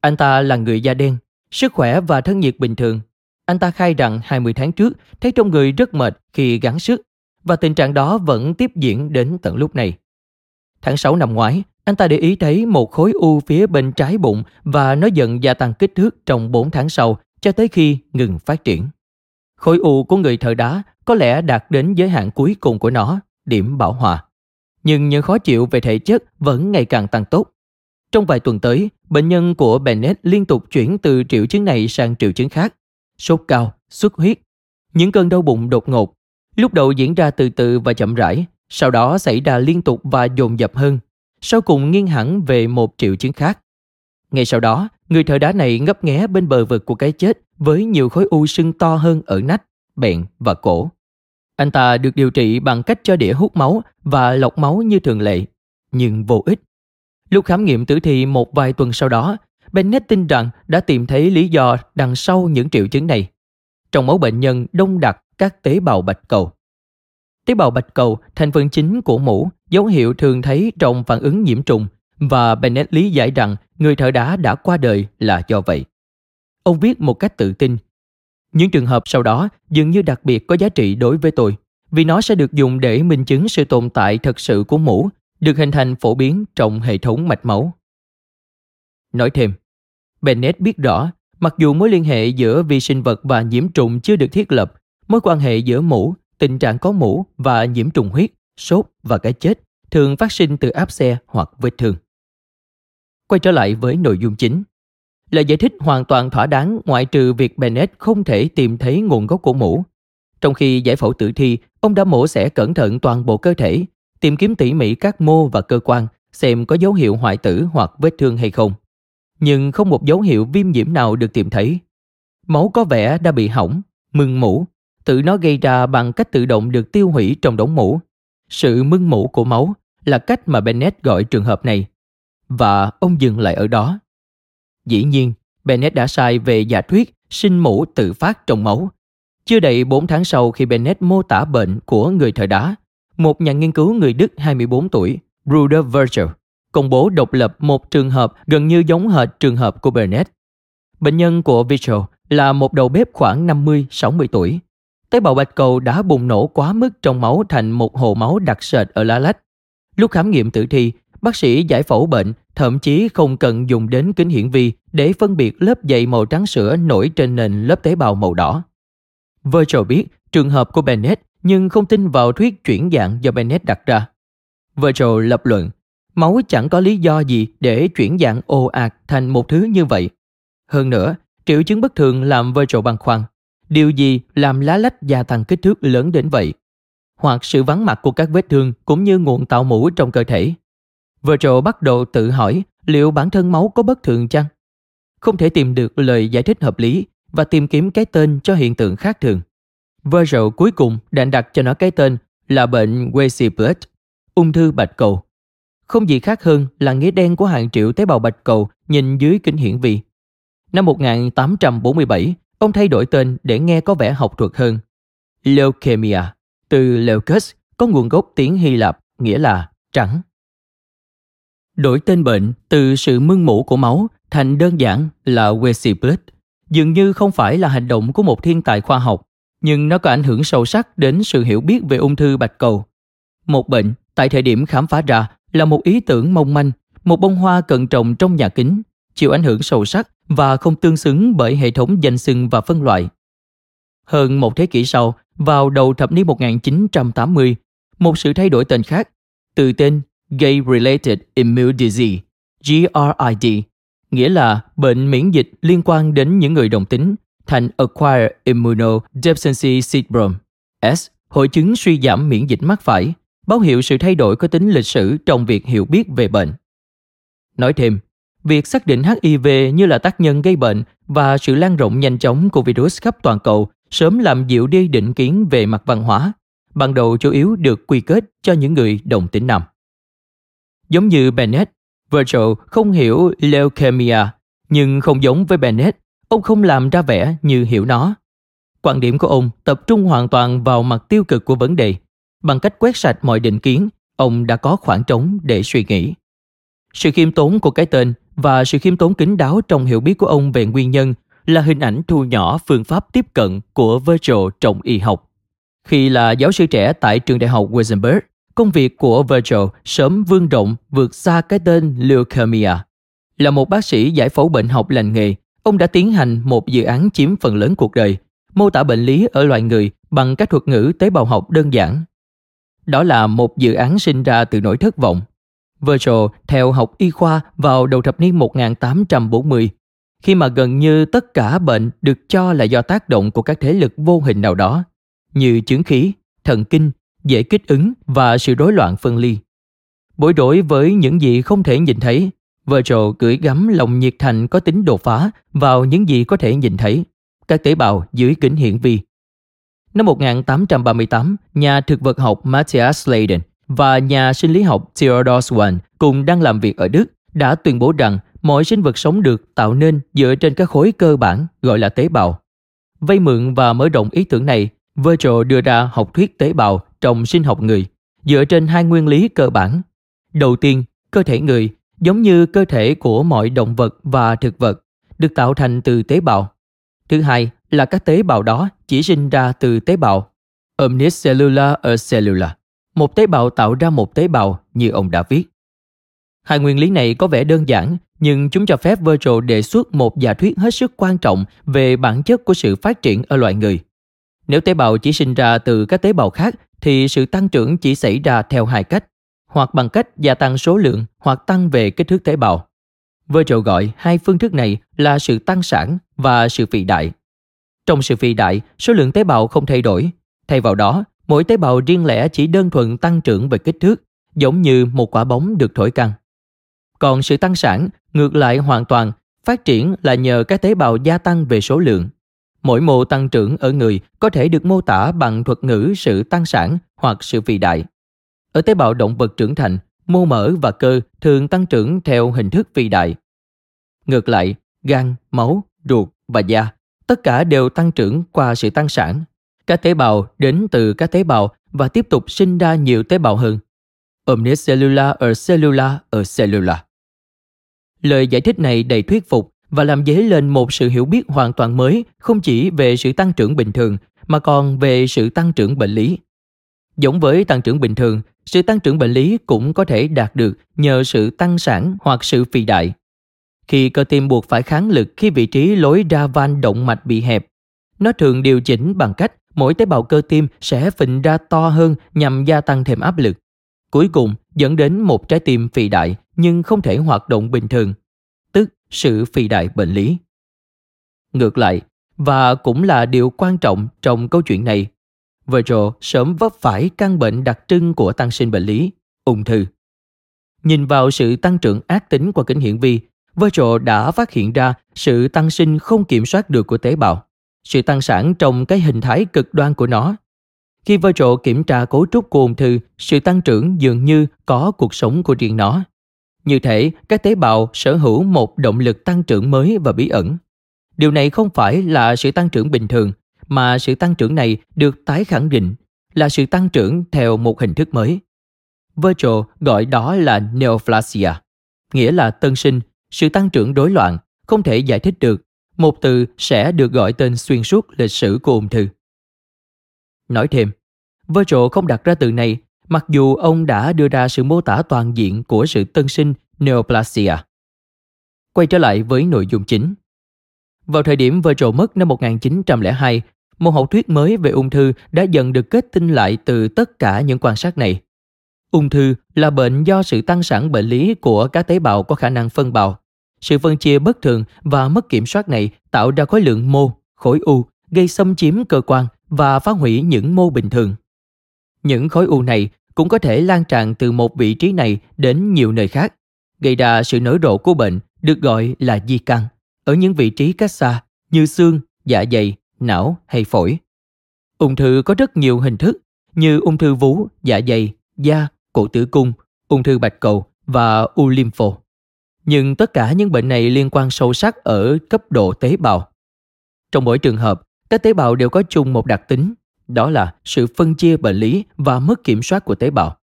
Anh ta là người da đen, sức khỏe và thân nhiệt bình thường. Anh ta khai rằng 20 tháng trước thấy trong người rất mệt khi gắng sức và tình trạng đó vẫn tiếp diễn đến tận lúc này. Tháng 6 năm ngoái, anh ta để ý thấy một khối u phía bên trái bụng và nó dần gia tăng kích thước trong 4 tháng sau cho tới khi ngừng phát triển. Khối u của người thợ đá có lẽ đạt đến giới hạn cuối cùng của nó, điểm bảo hòa. Nhưng những khó chịu về thể chất vẫn ngày càng tăng tốt. Trong vài tuần tới, bệnh nhân của Bennett liên tục chuyển từ triệu chứng này sang triệu chứng khác. Sốt cao, xuất huyết, những cơn đau bụng đột ngột. Lúc đầu diễn ra từ từ và chậm rãi, sau đó xảy ra liên tục và dồn dập hơn. Sau cùng nghiêng hẳn về một triệu chứng khác. Ngay sau đó, người thợ đá này ngấp nghé bên bờ vực của cái chết với nhiều khối u sưng to hơn ở nách, bẹn và cổ. Anh ta được điều trị bằng cách cho đĩa hút máu và lọc máu như thường lệ, nhưng vô ích. Lúc khám nghiệm tử thi một vài tuần sau đó, Bennett tin rằng đã tìm thấy lý do đằng sau những triệu chứng này. Trong máu bệnh nhân đông đặc các tế bào bạch cầu. Tế bào bạch cầu, thành phần chính của mũ, dấu hiệu thường thấy trong phản ứng nhiễm trùng và Bennett lý giải rằng người thợ đá đã qua đời là do vậy. Ông viết một cách tự tin. Những trường hợp sau đó dường như đặc biệt có giá trị đối với tôi vì nó sẽ được dùng để minh chứng sự tồn tại thật sự của mũ được hình thành phổ biến trong hệ thống mạch máu. Nói thêm, Bennett biết rõ, mặc dù mối liên hệ giữa vi sinh vật và nhiễm trùng chưa được thiết lập, mối quan hệ giữa mũ, tình trạng có mũ và nhiễm trùng huyết, sốt và cái chết thường phát sinh từ áp xe hoặc vết thương. Quay trở lại với nội dung chính. Lời giải thích hoàn toàn thỏa đáng ngoại trừ việc Bennett không thể tìm thấy nguồn gốc của mũ. Trong khi giải phẫu tử thi, ông đã mổ xẻ cẩn thận toàn bộ cơ thể, tìm kiếm tỉ mỉ các mô và cơ quan, xem có dấu hiệu hoại tử hoặc vết thương hay không. Nhưng không một dấu hiệu viêm nhiễm nào được tìm thấy. Máu có vẻ đã bị hỏng, mưng mũ, tự nó gây ra bằng cách tự động được tiêu hủy trong đống mũ. Sự mưng mũ của máu là cách mà Bennett gọi trường hợp này. Và ông dừng lại ở đó. Dĩ nhiên, Bennett đã sai về giả thuyết sinh mũ tự phát trong máu. Chưa đầy 4 tháng sau khi Bennett mô tả bệnh của người thời đá, một nhà nghiên cứu người Đức 24 tuổi, Bruder Virgil, công bố độc lập một trường hợp gần như giống hệt trường hợp của Bennett. Bệnh nhân của Virgil là một đầu bếp khoảng 50-60 tuổi. Tế bào bạch cầu đã bùng nổ quá mức trong máu thành một hồ máu đặc sệt ở lá lách. Lúc khám nghiệm tử thi, bác sĩ giải phẫu bệnh thậm chí không cần dùng đến kính hiển vi để phân biệt lớp dày màu trắng sữa nổi trên nền lớp tế bào màu đỏ. Virgil biết trường hợp của Bennett nhưng không tin vào thuyết chuyển dạng do Bennett đặt ra. Virgil lập luận, máu chẳng có lý do gì để chuyển dạng ồ ạt thành một thứ như vậy. Hơn nữa, triệu chứng bất thường làm Virgil băn khoăn. Điều gì làm lá lách gia tăng kích thước lớn đến vậy? Hoặc sự vắng mặt của các vết thương cũng như nguồn tạo mũ trong cơ thể. Virgil bắt đầu tự hỏi liệu bản thân máu có bất thường chăng? Không thể tìm được lời giải thích hợp lý và tìm kiếm cái tên cho hiện tượng khác thường. Virgil cuối cùng đã đặt cho nó cái tên là bệnh Weisiblet, ung thư bạch cầu. Không gì khác hơn là nghĩa đen của hàng triệu tế bào bạch cầu nhìn dưới kính hiển vi. Năm 1847, ông thay đổi tên để nghe có vẻ học thuật hơn. Leukemia, từ leukos có nguồn gốc tiếng Hy Lạp nghĩa là trắng. Đổi tên bệnh từ sự mưng mủ của máu thành đơn giản là Weisiblet dường như không phải là hành động của một thiên tài khoa học nhưng nó có ảnh hưởng sâu sắc đến sự hiểu biết về ung thư bạch cầu. Một bệnh tại thời điểm khám phá ra là một ý tưởng mong manh, một bông hoa cần trồng trong nhà kính, chịu ảnh hưởng sâu sắc và không tương xứng bởi hệ thống danh xưng và phân loại. Hơn một thế kỷ sau, vào đầu thập niên 1980, một sự thay đổi tên khác, từ tên Gay Related Immune Disease, GRID, nghĩa là bệnh miễn dịch liên quan đến những người đồng tính, thành Acquired Immunodeficiency Syndrome S, hội chứng suy giảm miễn dịch mắc phải, báo hiệu sự thay đổi có tính lịch sử trong việc hiểu biết về bệnh. Nói thêm, việc xác định HIV như là tác nhân gây bệnh và sự lan rộng nhanh chóng của virus khắp toàn cầu sớm làm dịu đi định kiến về mặt văn hóa, ban đầu chủ yếu được quy kết cho những người đồng tính nam. Giống như Bennett, Virgil không hiểu leukemia, nhưng không giống với Bennett, Ông không làm ra vẻ như hiểu nó. Quan điểm của ông tập trung hoàn toàn vào mặt tiêu cực của vấn đề. Bằng cách quét sạch mọi định kiến, ông đã có khoảng trống để suy nghĩ. Sự khiêm tốn của cái tên và sự khiêm tốn kín đáo trong hiểu biết của ông về nguyên nhân là hình ảnh thu nhỏ phương pháp tiếp cận của Virgil trong y học. Khi là giáo sư trẻ tại trường đại học Wittenberg, công việc của Virgil sớm vươn rộng vượt xa cái tên leukemia. Là một bác sĩ giải phẫu bệnh học lành nghề, ông đã tiến hành một dự án chiếm phần lớn cuộc đời, mô tả bệnh lý ở loài người bằng các thuật ngữ tế bào học đơn giản. Đó là một dự án sinh ra từ nỗi thất vọng. Virgil theo học y khoa vào đầu thập niên 1840, khi mà gần như tất cả bệnh được cho là do tác động của các thế lực vô hình nào đó, như chứng khí, thần kinh, dễ kích ứng và sự rối loạn phân ly. Bối rối với những gì không thể nhìn thấy, Virgil gửi gắm lòng nhiệt thành có tính đột phá vào những gì có thể nhìn thấy, các tế bào dưới kính hiển vi. Năm 1838, nhà thực vật học Matthias Leiden và nhà sinh lý học Theodor Swan cùng đang làm việc ở Đức đã tuyên bố rằng mọi sinh vật sống được tạo nên dựa trên các khối cơ bản gọi là tế bào. Vay mượn và mở rộng ý tưởng này, Virgil đưa ra học thuyết tế bào trong sinh học người dựa trên hai nguyên lý cơ bản. Đầu tiên, cơ thể người giống như cơ thể của mọi động vật và thực vật được tạo thành từ tế bào. Thứ hai là các tế bào đó chỉ sinh ra từ tế bào. Omnis cellula a cellula. Một tế bào tạo ra một tế bào như ông đã viết. Hai nguyên lý này có vẻ đơn giản, nhưng chúng cho phép Virgil đề xuất một giả thuyết hết sức quan trọng về bản chất của sự phát triển ở loài người. Nếu tế bào chỉ sinh ra từ các tế bào khác thì sự tăng trưởng chỉ xảy ra theo hai cách, hoặc bằng cách gia tăng số lượng hoặc tăng về kích thước tế bào. Virgil gọi hai phương thức này là sự tăng sản và sự phì đại. Trong sự phì đại, số lượng tế bào không thay đổi. Thay vào đó, mỗi tế bào riêng lẻ chỉ đơn thuần tăng trưởng về kích thước, giống như một quả bóng được thổi căng. Còn sự tăng sản, ngược lại hoàn toàn, phát triển là nhờ các tế bào gia tăng về số lượng. Mỗi mô tăng trưởng ở người có thể được mô tả bằng thuật ngữ sự tăng sản hoặc sự phì đại. Ở tế bào động vật trưởng thành, mô mỡ và cơ thường tăng trưởng theo hình thức phì đại. Ngược lại, gan, máu, ruột và da, tất cả đều tăng trưởng qua sự tăng sản. Các tế bào đến từ các tế bào và tiếp tục sinh ra nhiều tế bào hơn. Omnicellular ở cellula ở cellula. Lời giải thích này đầy thuyết phục và làm dấy lên một sự hiểu biết hoàn toàn mới không chỉ về sự tăng trưởng bình thường mà còn về sự tăng trưởng bệnh lý. Giống với tăng trưởng bình thường, sự tăng trưởng bệnh lý cũng có thể đạt được nhờ sự tăng sản hoặc sự phì đại. Khi cơ tim buộc phải kháng lực khi vị trí lối ra van động mạch bị hẹp, nó thường điều chỉnh bằng cách mỗi tế bào cơ tim sẽ phình ra to hơn nhằm gia tăng thêm áp lực. Cuối cùng dẫn đến một trái tim phì đại nhưng không thể hoạt động bình thường, sự phi đại bệnh lý. Ngược lại, và cũng là điều quan trọng trong câu chuyện này, Virgil sớm vấp phải căn bệnh đặc trưng của tăng sinh bệnh lý, ung thư. Nhìn vào sự tăng trưởng ác tính qua kính hiển vi, Virgil đã phát hiện ra sự tăng sinh không kiểm soát được của tế bào, sự tăng sản trong cái hình thái cực đoan của nó. Khi Virgil kiểm tra cấu trúc của ung thư, sự tăng trưởng dường như có cuộc sống của riêng nó. Như thể các tế bào sở hữu một động lực tăng trưởng mới và bí ẩn. Điều này không phải là sự tăng trưởng bình thường, mà sự tăng trưởng này được tái khẳng định là sự tăng trưởng theo một hình thức mới. Virgil gọi đó là neoplasia, nghĩa là tân sinh, sự tăng trưởng rối loạn, không thể giải thích được. Một từ sẽ được gọi tên xuyên suốt lịch sử của ung thư. Nói thêm, Virgil không đặt ra từ này mặc dù ông đã đưa ra sự mô tả toàn diện của sự tân sinh neoplasia. Quay trở lại với nội dung chính. Vào thời điểm Virgil mất năm 1902, một học thuyết mới về ung thư đã dần được kết tinh lại từ tất cả những quan sát này. Ung thư là bệnh do sự tăng sản bệnh lý của các tế bào có khả năng phân bào. Sự phân chia bất thường và mất kiểm soát này tạo ra khối lượng mô, khối u, gây xâm chiếm cơ quan và phá hủy những mô bình thường. Những khối u này cũng có thể lan tràn từ một vị trí này đến nhiều nơi khác, gây ra sự nở rộ của bệnh được gọi là di căn ở những vị trí cách xa như xương, dạ dày, não hay phổi. Ung thư có rất nhiều hình thức như ung thư vú, dạ dày, da, cổ tử cung, ung thư bạch cầu và u lympho. Nhưng tất cả những bệnh này liên quan sâu sắc ở cấp độ tế bào. Trong mỗi trường hợp, các tế bào đều có chung một đặc tính, đó là sự phân chia bệnh lý và mất kiểm soát của tế bào.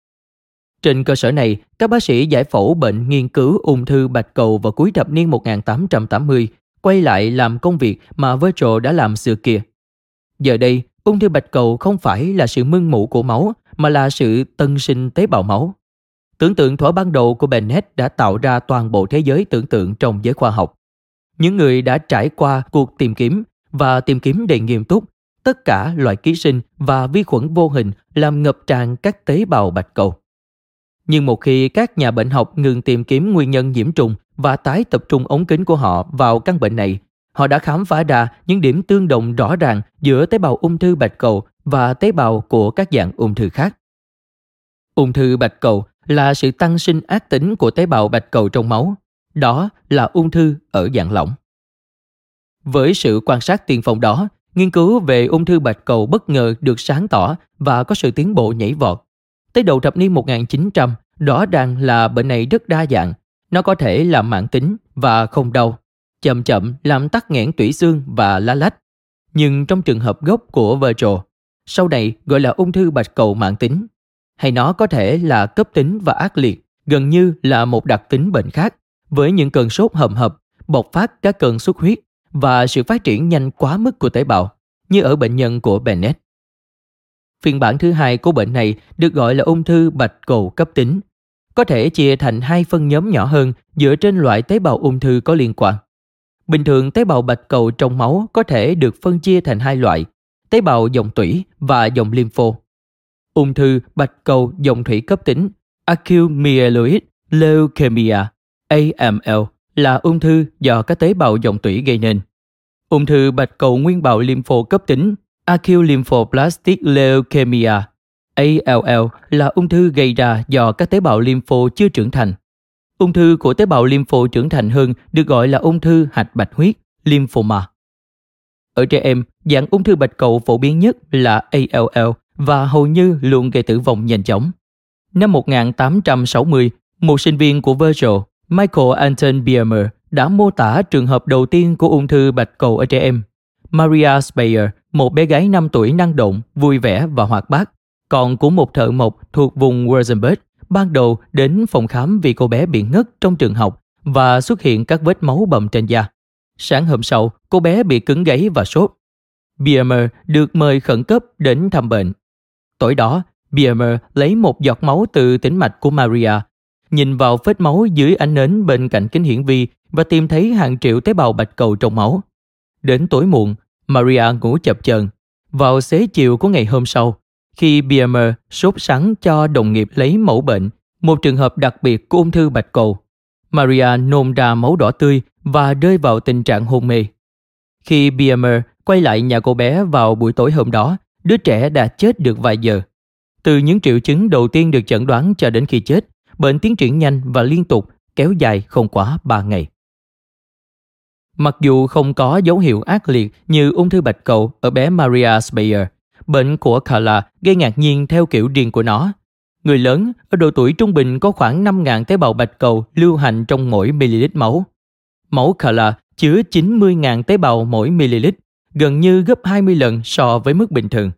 Trên cơ sở này, các bác sĩ giải phẫu bệnh nghiên cứu ung thư bạch cầu vào cuối thập niên 1880 quay lại làm công việc mà Virgil đã làm xưa kia. Giờ đây, ung thư bạch cầu không phải là sự mưng mủ của máu mà là sự tân sinh tế bào máu. Tưởng tượng thuở ban đầu của Bennett đã tạo ra toàn bộ thế giới tưởng tượng trong giới khoa học. Những người đã trải qua cuộc tìm kiếm và tìm kiếm đầy nghiêm túc tất cả loại ký sinh và vi khuẩn vô hình làm ngập tràn các tế bào bạch cầu. Nhưng một khi các nhà bệnh học ngừng tìm kiếm nguyên nhân nhiễm trùng và tái tập trung ống kính của họ vào căn bệnh này, họ đã khám phá ra những điểm tương đồng rõ ràng giữa tế bào ung thư bạch cầu và tế bào của các dạng ung thư khác. Ung thư bạch cầu là sự tăng sinh ác tính của tế bào bạch cầu trong máu. Đó là ung thư ở dạng lỏng. Với sự quan sát tiên phong đó, nghiên cứu về ung thư bạch cầu bất ngờ được sáng tỏ và có sự tiến bộ nhảy vọt. Tới đầu thập niên 1900, rõ ràng là bệnh này rất đa dạng. Nó có thể là mạng tính và không đau, chậm chậm làm tắc nghẽn tủy xương và lá lách. Nhưng trong trường hợp gốc của Virgil, sau này gọi là ung thư bạch cầu mạng tính, hay nó có thể là cấp tính và ác liệt, gần như là một đặc tính bệnh khác, với những cơn sốt hầm hập, bộc phát các cơn xuất huyết và sự phát triển nhanh quá mức của tế bào, như ở bệnh nhân của Bennett. Phiên bản thứ hai của bệnh này được gọi là ung thư bạch cầu cấp tính, có thể chia thành hai phân nhóm nhỏ hơn dựa trên loại tế bào ung thư có liên quan. Bình thường tế bào bạch cầu trong máu có thể được phân chia thành hai loại, tế bào dòng tủy và dòng lympho. Ung thư bạch cầu dòng thủy cấp tính acute myeloid leukemia AML là ung thư do các tế bào dòng tủy gây nên. Ung thư bạch cầu nguyên bào lympho cấp tính acute lymphoblastic leukemia ALL là ung thư gây ra do các tế bào lympho chưa trưởng thành. Ung thư của tế bào lympho trưởng thành hơn được gọi là ung thư hạch bạch huyết, lymphoma. Ở trẻ em, dạng ung thư bạch cầu phổ biến nhất là ALL và hầu như luôn gây tử vong nhanh chóng. Năm 1860, một sinh viên của Virgil, Michael Anton Biermer, đã mô tả trường hợp đầu tiên của ung thư bạch cầu ở trẻ em. Maria Speyer, một bé gái 5 tuổi năng động, vui vẻ và hoạt bát, còn của một thợ mộc thuộc vùng Württemberg, ban đầu đến phòng khám vì cô bé bị ngất trong trường học và xuất hiện các vết máu bầm trên da. Sáng hôm sau, cô bé bị cứng gáy và sốt. Biermer được mời khẩn cấp đến thăm bệnh. Tối đó, Biermer lấy một giọt máu từ tĩnh mạch của Maria, nhìn vào vết máu dưới ánh nến bên cạnh kính hiển vi và tìm thấy hàng triệu tế bào bạch cầu trong máu. Đến tối muộn, Maria ngủ chập chờn. Vào xế chiều của ngày hôm sau, khi Biermer sốt sắng cho đồng nghiệp lấy mẫu bệnh, một trường hợp đặc biệt của ung thư bạch cầu, Maria nôn ra máu đỏ tươi và rơi vào tình trạng hôn mê. Khi Biermer quay lại nhà cô bé vào buổi tối hôm đó, đứa trẻ đã chết được vài giờ. Từ những triệu chứng đầu tiên được chẩn đoán cho đến khi chết, bệnh tiến triển nhanh và liên tục, kéo dài không quá 3 ngày. Mặc dù không có dấu hiệu ác liệt như ung thư bạch cầu ở bé Maria Speyer, bệnh của Carla gây ngạc nhiên theo kiểu riêng của nó. Người lớn ở độ tuổi trung bình có khoảng 5.000 tế bào bạch cầu lưu hành trong mỗi ml máu. Máu Carla chứa 90.000 tế bào mỗi ml, gần như gấp 20 lần so với mức bình thường.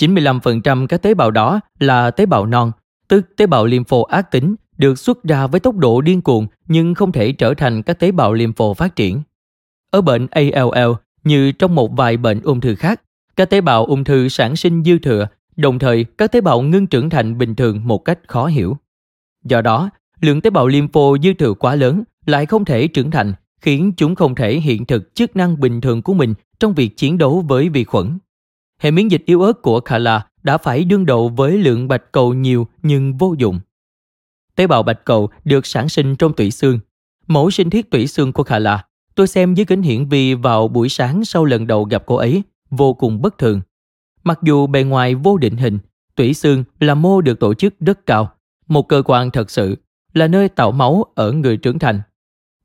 95% các tế bào đó là tế bào non, tức tế bào lympho ác tính được xuất ra với tốc độ điên cuồng nhưng không thể trở thành các tế bào lympho phát triển. Ở bệnh ALL, như trong một vài bệnh ung thư khác, các tế bào ung thư sản sinh dư thừa, đồng thời các tế bào ngưng trưởng thành bình thường một cách khó hiểu. Do đó, lượng tế bào lympho dư thừa quá lớn lại không thể trưởng thành, khiến chúng không thể hiện thực chức năng bình thường của mình trong việc chiến đấu với vi khuẩn. Hệ miễn dịch yếu ớt của Kala đã phải đương đầu với lượng bạch cầu nhiều nhưng vô dụng. Tế bào bạch cầu được sản sinh trong tủy xương. Mẫu sinh thiết tủy xương của Kala tôi xem dưới kính hiển vi vào buổi sáng sau lần đầu gặp cô ấy vô cùng bất thường. Mặc dù bề ngoài vô định hình, tủy xương là mô được tổ chức rất cao, một cơ quan thật sự là nơi tạo máu ở người trưởng thành.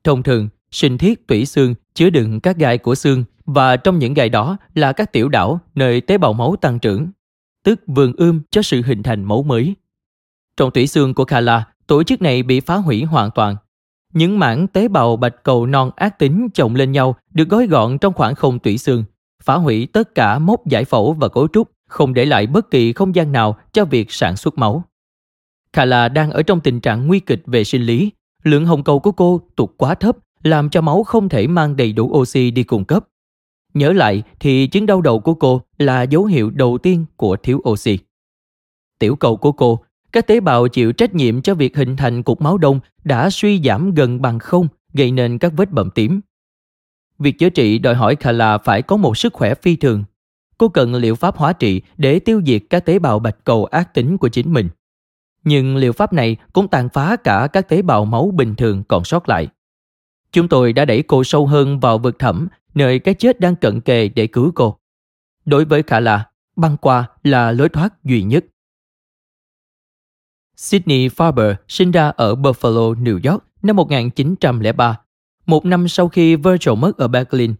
Thông thường, sinh thiết tủy xương chứa đựng các gai của xương và trong những gai đó là các tiểu đảo nơi tế bào máu tăng trưởng, tức vườn ươm cho sự hình thành máu mới. Trong tủy xương của Kala, tổ chức này bị phá hủy hoàn toàn. Những mảng tế bào bạch cầu non ác tính chồng lên nhau được gói gọn trong khoảng không tủy xương, phá hủy tất cả mốc giải phẫu và cấu trúc, không để lại bất kỳ không gian nào cho việc sản xuất máu. Kala đang ở trong tình trạng nguy kịch về sinh lý, lượng hồng cầu của cô tụt quá thấp làm cho máu không thể mang đầy đủ oxy đi cung cấp. Nhớ lại thì chứng đau đầu của cô là dấu hiệu đầu tiên của thiếu oxy. Tiểu cầu của cô, các tế bào chịu trách nhiệm cho việc hình thành cục máu đông đã suy giảm gần bằng không, gây nên các vết bầm tím. Việc chữa trị đòi hỏi Kala phải có một sức khỏe phi thường. Cô cần liệu pháp hóa trị để tiêu diệt các tế bào bạch cầu ác tính của chính mình. Nhưng liệu pháp này cũng tàn phá cả các tế bào máu bình thường còn sót lại. Chúng tôi đã đẩy cô sâu hơn vào vực thẳm, nơi cái chết đang cận kề để cứu cô. Đối với khả là băng qua là lối thoát duy nhất. Sydney Farber sinh ra ở Buffalo, New York năm 1903, một năm sau khi Virgil mất ở Berlin.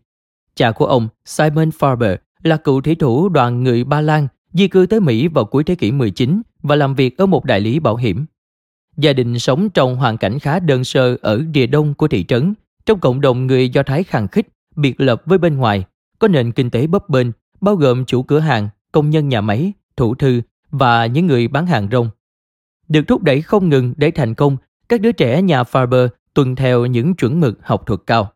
Cha của ông, Simon Farber, là cựu thủy thủ đoàn người Ba Lan di cư tới Mỹ vào cuối thế kỷ 19 và làm việc ở một đại lý bảo hiểm. Gia đình sống trong hoàn cảnh khá đơn sơ ở địa đông của thị trấn, trong cộng đồng người Do Thái khăng khít biệt lập với bên ngoài, có nền kinh tế bấp bênh, bao gồm chủ cửa hàng, công nhân nhà máy, thủ thư và những người bán hàng rong. Được thúc đẩy không ngừng để thành công, các đứa trẻ nhà Farber tuân theo những chuẩn mực học thuật cao.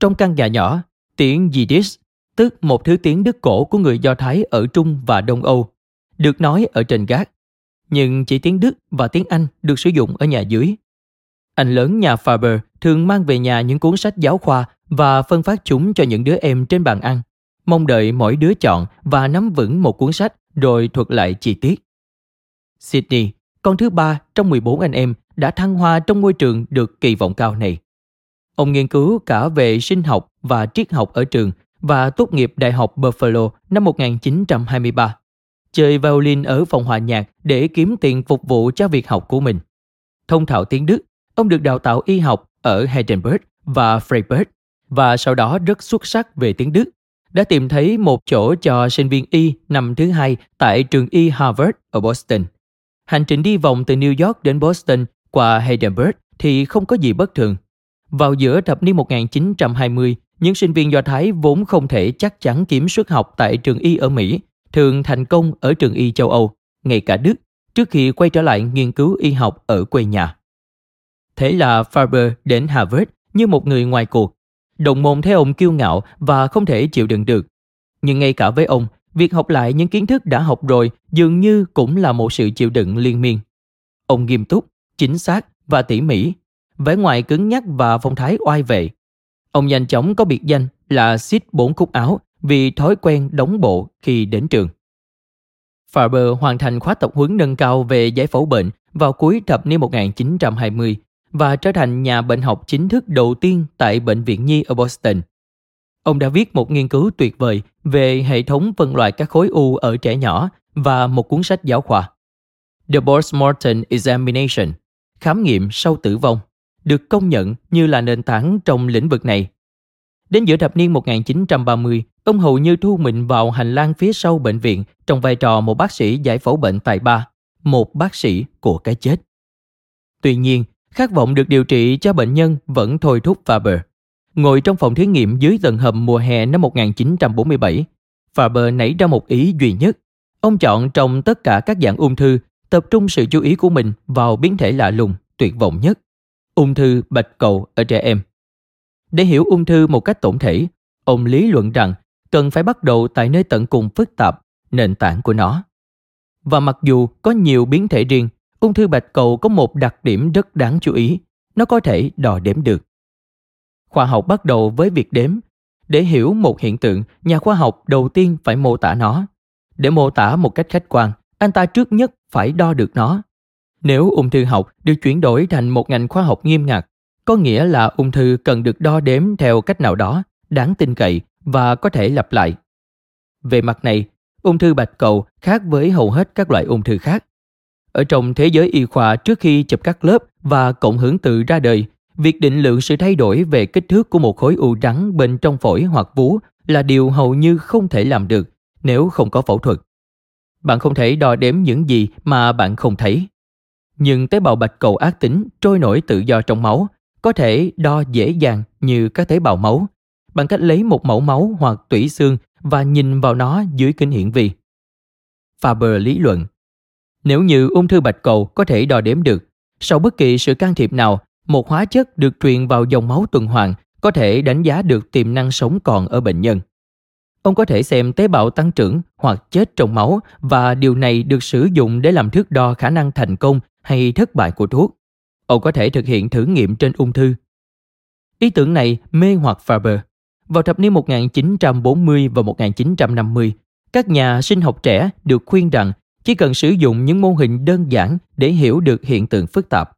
Trong căn nhà nhỏ, tiếng Yiddish, tức một thứ tiếng Đức cổ của người Do Thái ở Trung và Đông Âu, được nói ở trên gác. Nhưng chỉ tiếng Đức và tiếng Anh được sử dụng ở nhà dưới. Anh lớn nhà Faber thường mang về nhà những cuốn sách giáo khoa và phân phát chúng cho những đứa em trên bàn ăn, mong đợi mỗi đứa chọn và nắm vững một cuốn sách rồi thuật lại chi tiết. Sydney, con thứ ba trong 14 anh em, đã thăng hoa trong ngôi trường được kỳ vọng cao này. Ông nghiên cứu cả về sinh học và triết học ở trường và tốt nghiệp Đại học Buffalo năm 1923. Chơi violin ở phòng hòa nhạc để kiếm tiền phục vụ cho việc học của mình. Thông thạo tiếng Đức, ông được đào tạo y học ở Heidelberg và Freiburg và sau đó rất xuất sắc về tiếng Đức. Đã tìm thấy một chỗ cho sinh viên y năm thứ hai tại trường y Harvard ở Boston. Hành trình đi vòng từ New York đến Boston qua Heidelberg thì không có gì bất thường. Vào giữa thập niên 1920, những sinh viên Do Thái vốn không thể chắc chắn kiếm suất học tại trường y ở Mỹ, thường thành công ở trường y châu Âu, ngay cả Đức, trước khi quay trở lại nghiên cứu y học ở quê nhà. Thế là Faber đến Harvard như một người ngoài cuộc. Đồng môn thấy ông kiêu ngạo và không thể chịu đựng được. Nhưng ngay cả với ông, việc học lại những kiến thức đã học rồi dường như cũng là một sự chịu đựng liên miên. Ông nghiêm túc, chính xác và tỉ mỉ, vẻ ngoài cứng nhắc và phong thái oai vệ. Ông nhanh chóng có biệt danh là xít bốn cúc áo vì thói quen đóng bộ khi đến trường. Faber hoàn thành khóa tập huấn nâng cao về giải phẫu bệnh vào cuối thập niên 1920 và trở thành nhà bệnh học chính thức đầu tiên tại Bệnh viện Nhi ở Boston. Ông đã viết một nghiên cứu tuyệt vời về hệ thống phân loại các khối u ở trẻ nhỏ và một cuốn sách giáo khoa. The Post-Mortem Examination, khám nghiệm sau tử vong, được công nhận như là nền tảng trong lĩnh vực này. Đến giữa thập niên 1930, ông hầu như thu mình vào hành lang phía sau bệnh viện trong vai trò một bác sĩ giải phẫu bệnh tại ba, một bác sĩ của cái chết. Tuy nhiên, khát vọng được điều trị cho bệnh nhân vẫn thôi thúc Faber. Ngồi trong phòng thí nghiệm dưới tầng hầm mùa hè năm 1947, Faber nảy ra một ý duy nhất. Ông chọn trong tất cả các dạng ung thư tập trung sự chú ý của mình vào biến thể lạ lùng, tuyệt vọng nhất, ung thư bạch cầu ở trẻ em. Để hiểu ung thư một cách tổng thể, ông lý luận rằng cần phải bắt đầu tại nơi tận cùng phức tạp, nền tảng của nó. Và mặc dù có nhiều biến thể riêng, ung thư bạch cầu có một đặc điểm rất đáng chú ý, nó có thể đo đếm được. Khoa học bắt đầu với việc đếm. Để hiểu một hiện tượng, nhà khoa học đầu tiên phải mô tả nó. Để mô tả một cách khách quan, anh ta trước nhất phải đo được nó. Nếu ung thư học được chuyển đổi thành một ngành khoa học nghiêm ngặt, có nghĩa là ung thư cần được đo đếm theo cách nào đó, đáng tin cậy và có thể lặp lại. Về mặt này, ung thư bạch cầu khác với hầu hết các loại ung thư khác. Ở trong thế giới y khoa trước khi chụp các lớp và cộng hưởng tự ra đời, việc định lượng sự thay đổi về kích thước của một khối u trắng bên trong phổi hoặc vú là điều hầu như không thể làm được nếu không có phẫu thuật. Bạn không thể đo đếm những gì mà bạn không thấy. Nhưng tế bào bạch cầu ác tính trôi nổi tự do trong máu có thể đo dễ dàng như các tế bào máu bằng cách lấy một mẫu máu hoặc tủy xương và nhìn vào nó dưới kính hiển vi. Faber lý luận nếu như ung thư bạch cầu có thể đo đếm được, sau bất kỳ sự can thiệp nào, một hóa chất được truyền vào dòng máu tuần hoàn có thể đánh giá được tiềm năng sống còn ở bệnh nhân. Ông có thể xem tế bào tăng trưởng hoặc chết trong máu và điều này được sử dụng để làm thước đo khả năng thành công hay thất bại của thuốc. Ông có thể thực hiện thử nghiệm trên ung thư. Ý tưởng này mê hoặc Faber. Vào thập niên 1940 và 1950, các nhà sinh học trẻ được khuyên rằng chỉ cần sử dụng những mô hình đơn giản để hiểu được hiện tượng phức tạp.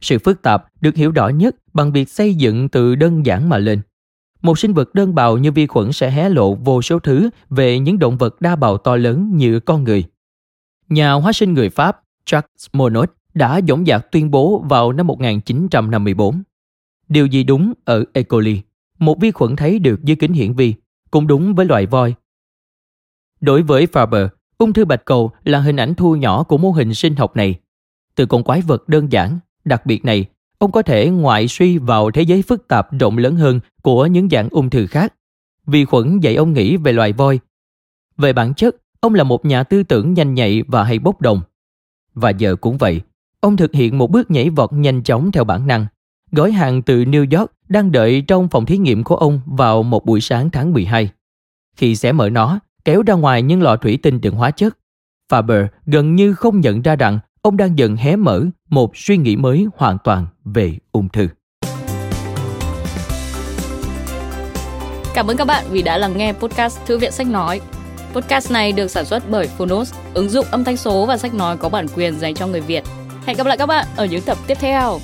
Sự phức tạp được hiểu rõ nhất bằng việc xây dựng từ đơn giản mà lên. Một sinh vật đơn bào như vi khuẩn sẽ hé lộ vô số thứ về những động vật đa bào to lớn như con người. Nhà hóa sinh người Pháp Jacques Monod đã dõng dạc tuyên bố vào năm 1954. Điều gì đúng ở E. coli, một vi khuẩn thấy được dưới kính hiển vi, cũng đúng với loài voi. Đối với Faber, ung thư bạch cầu là hình ảnh thu nhỏ của mô hình sinh học này. Từ con quái vật đơn giản, đặc biệt này, ông có thể ngoại suy vào thế giới phức tạp rộng lớn hơn của những dạng ung thư khác. Vi khuẩn dạy ông nghĩ về loài voi. Về bản chất, ông là một nhà tư tưởng nhanh nhạy và hay bốc đồng. Và giờ cũng vậy, ông thực hiện một bước nhảy vọt nhanh chóng theo bản năng. Gói hàng từ New York đang đợi trong phòng thí nghiệm của ông vào một buổi sáng tháng 12. Khi xé mở nó, kéo ra ngoài những lọ thủy tinh đựng hóa chất, Faber gần như không nhận ra rằng ông đang dần hé mở một suy nghĩ mới hoàn toàn về ung thư. Cảm ơn các bạn vì đã lắng nghe podcast Thư viện Sách Nói. Podcast này được sản xuất bởi Phonos, ứng dụng âm thanh số và sách nói có bản quyền dành cho người Việt. Hẹn gặp lại các bạn ở những tập tiếp theo.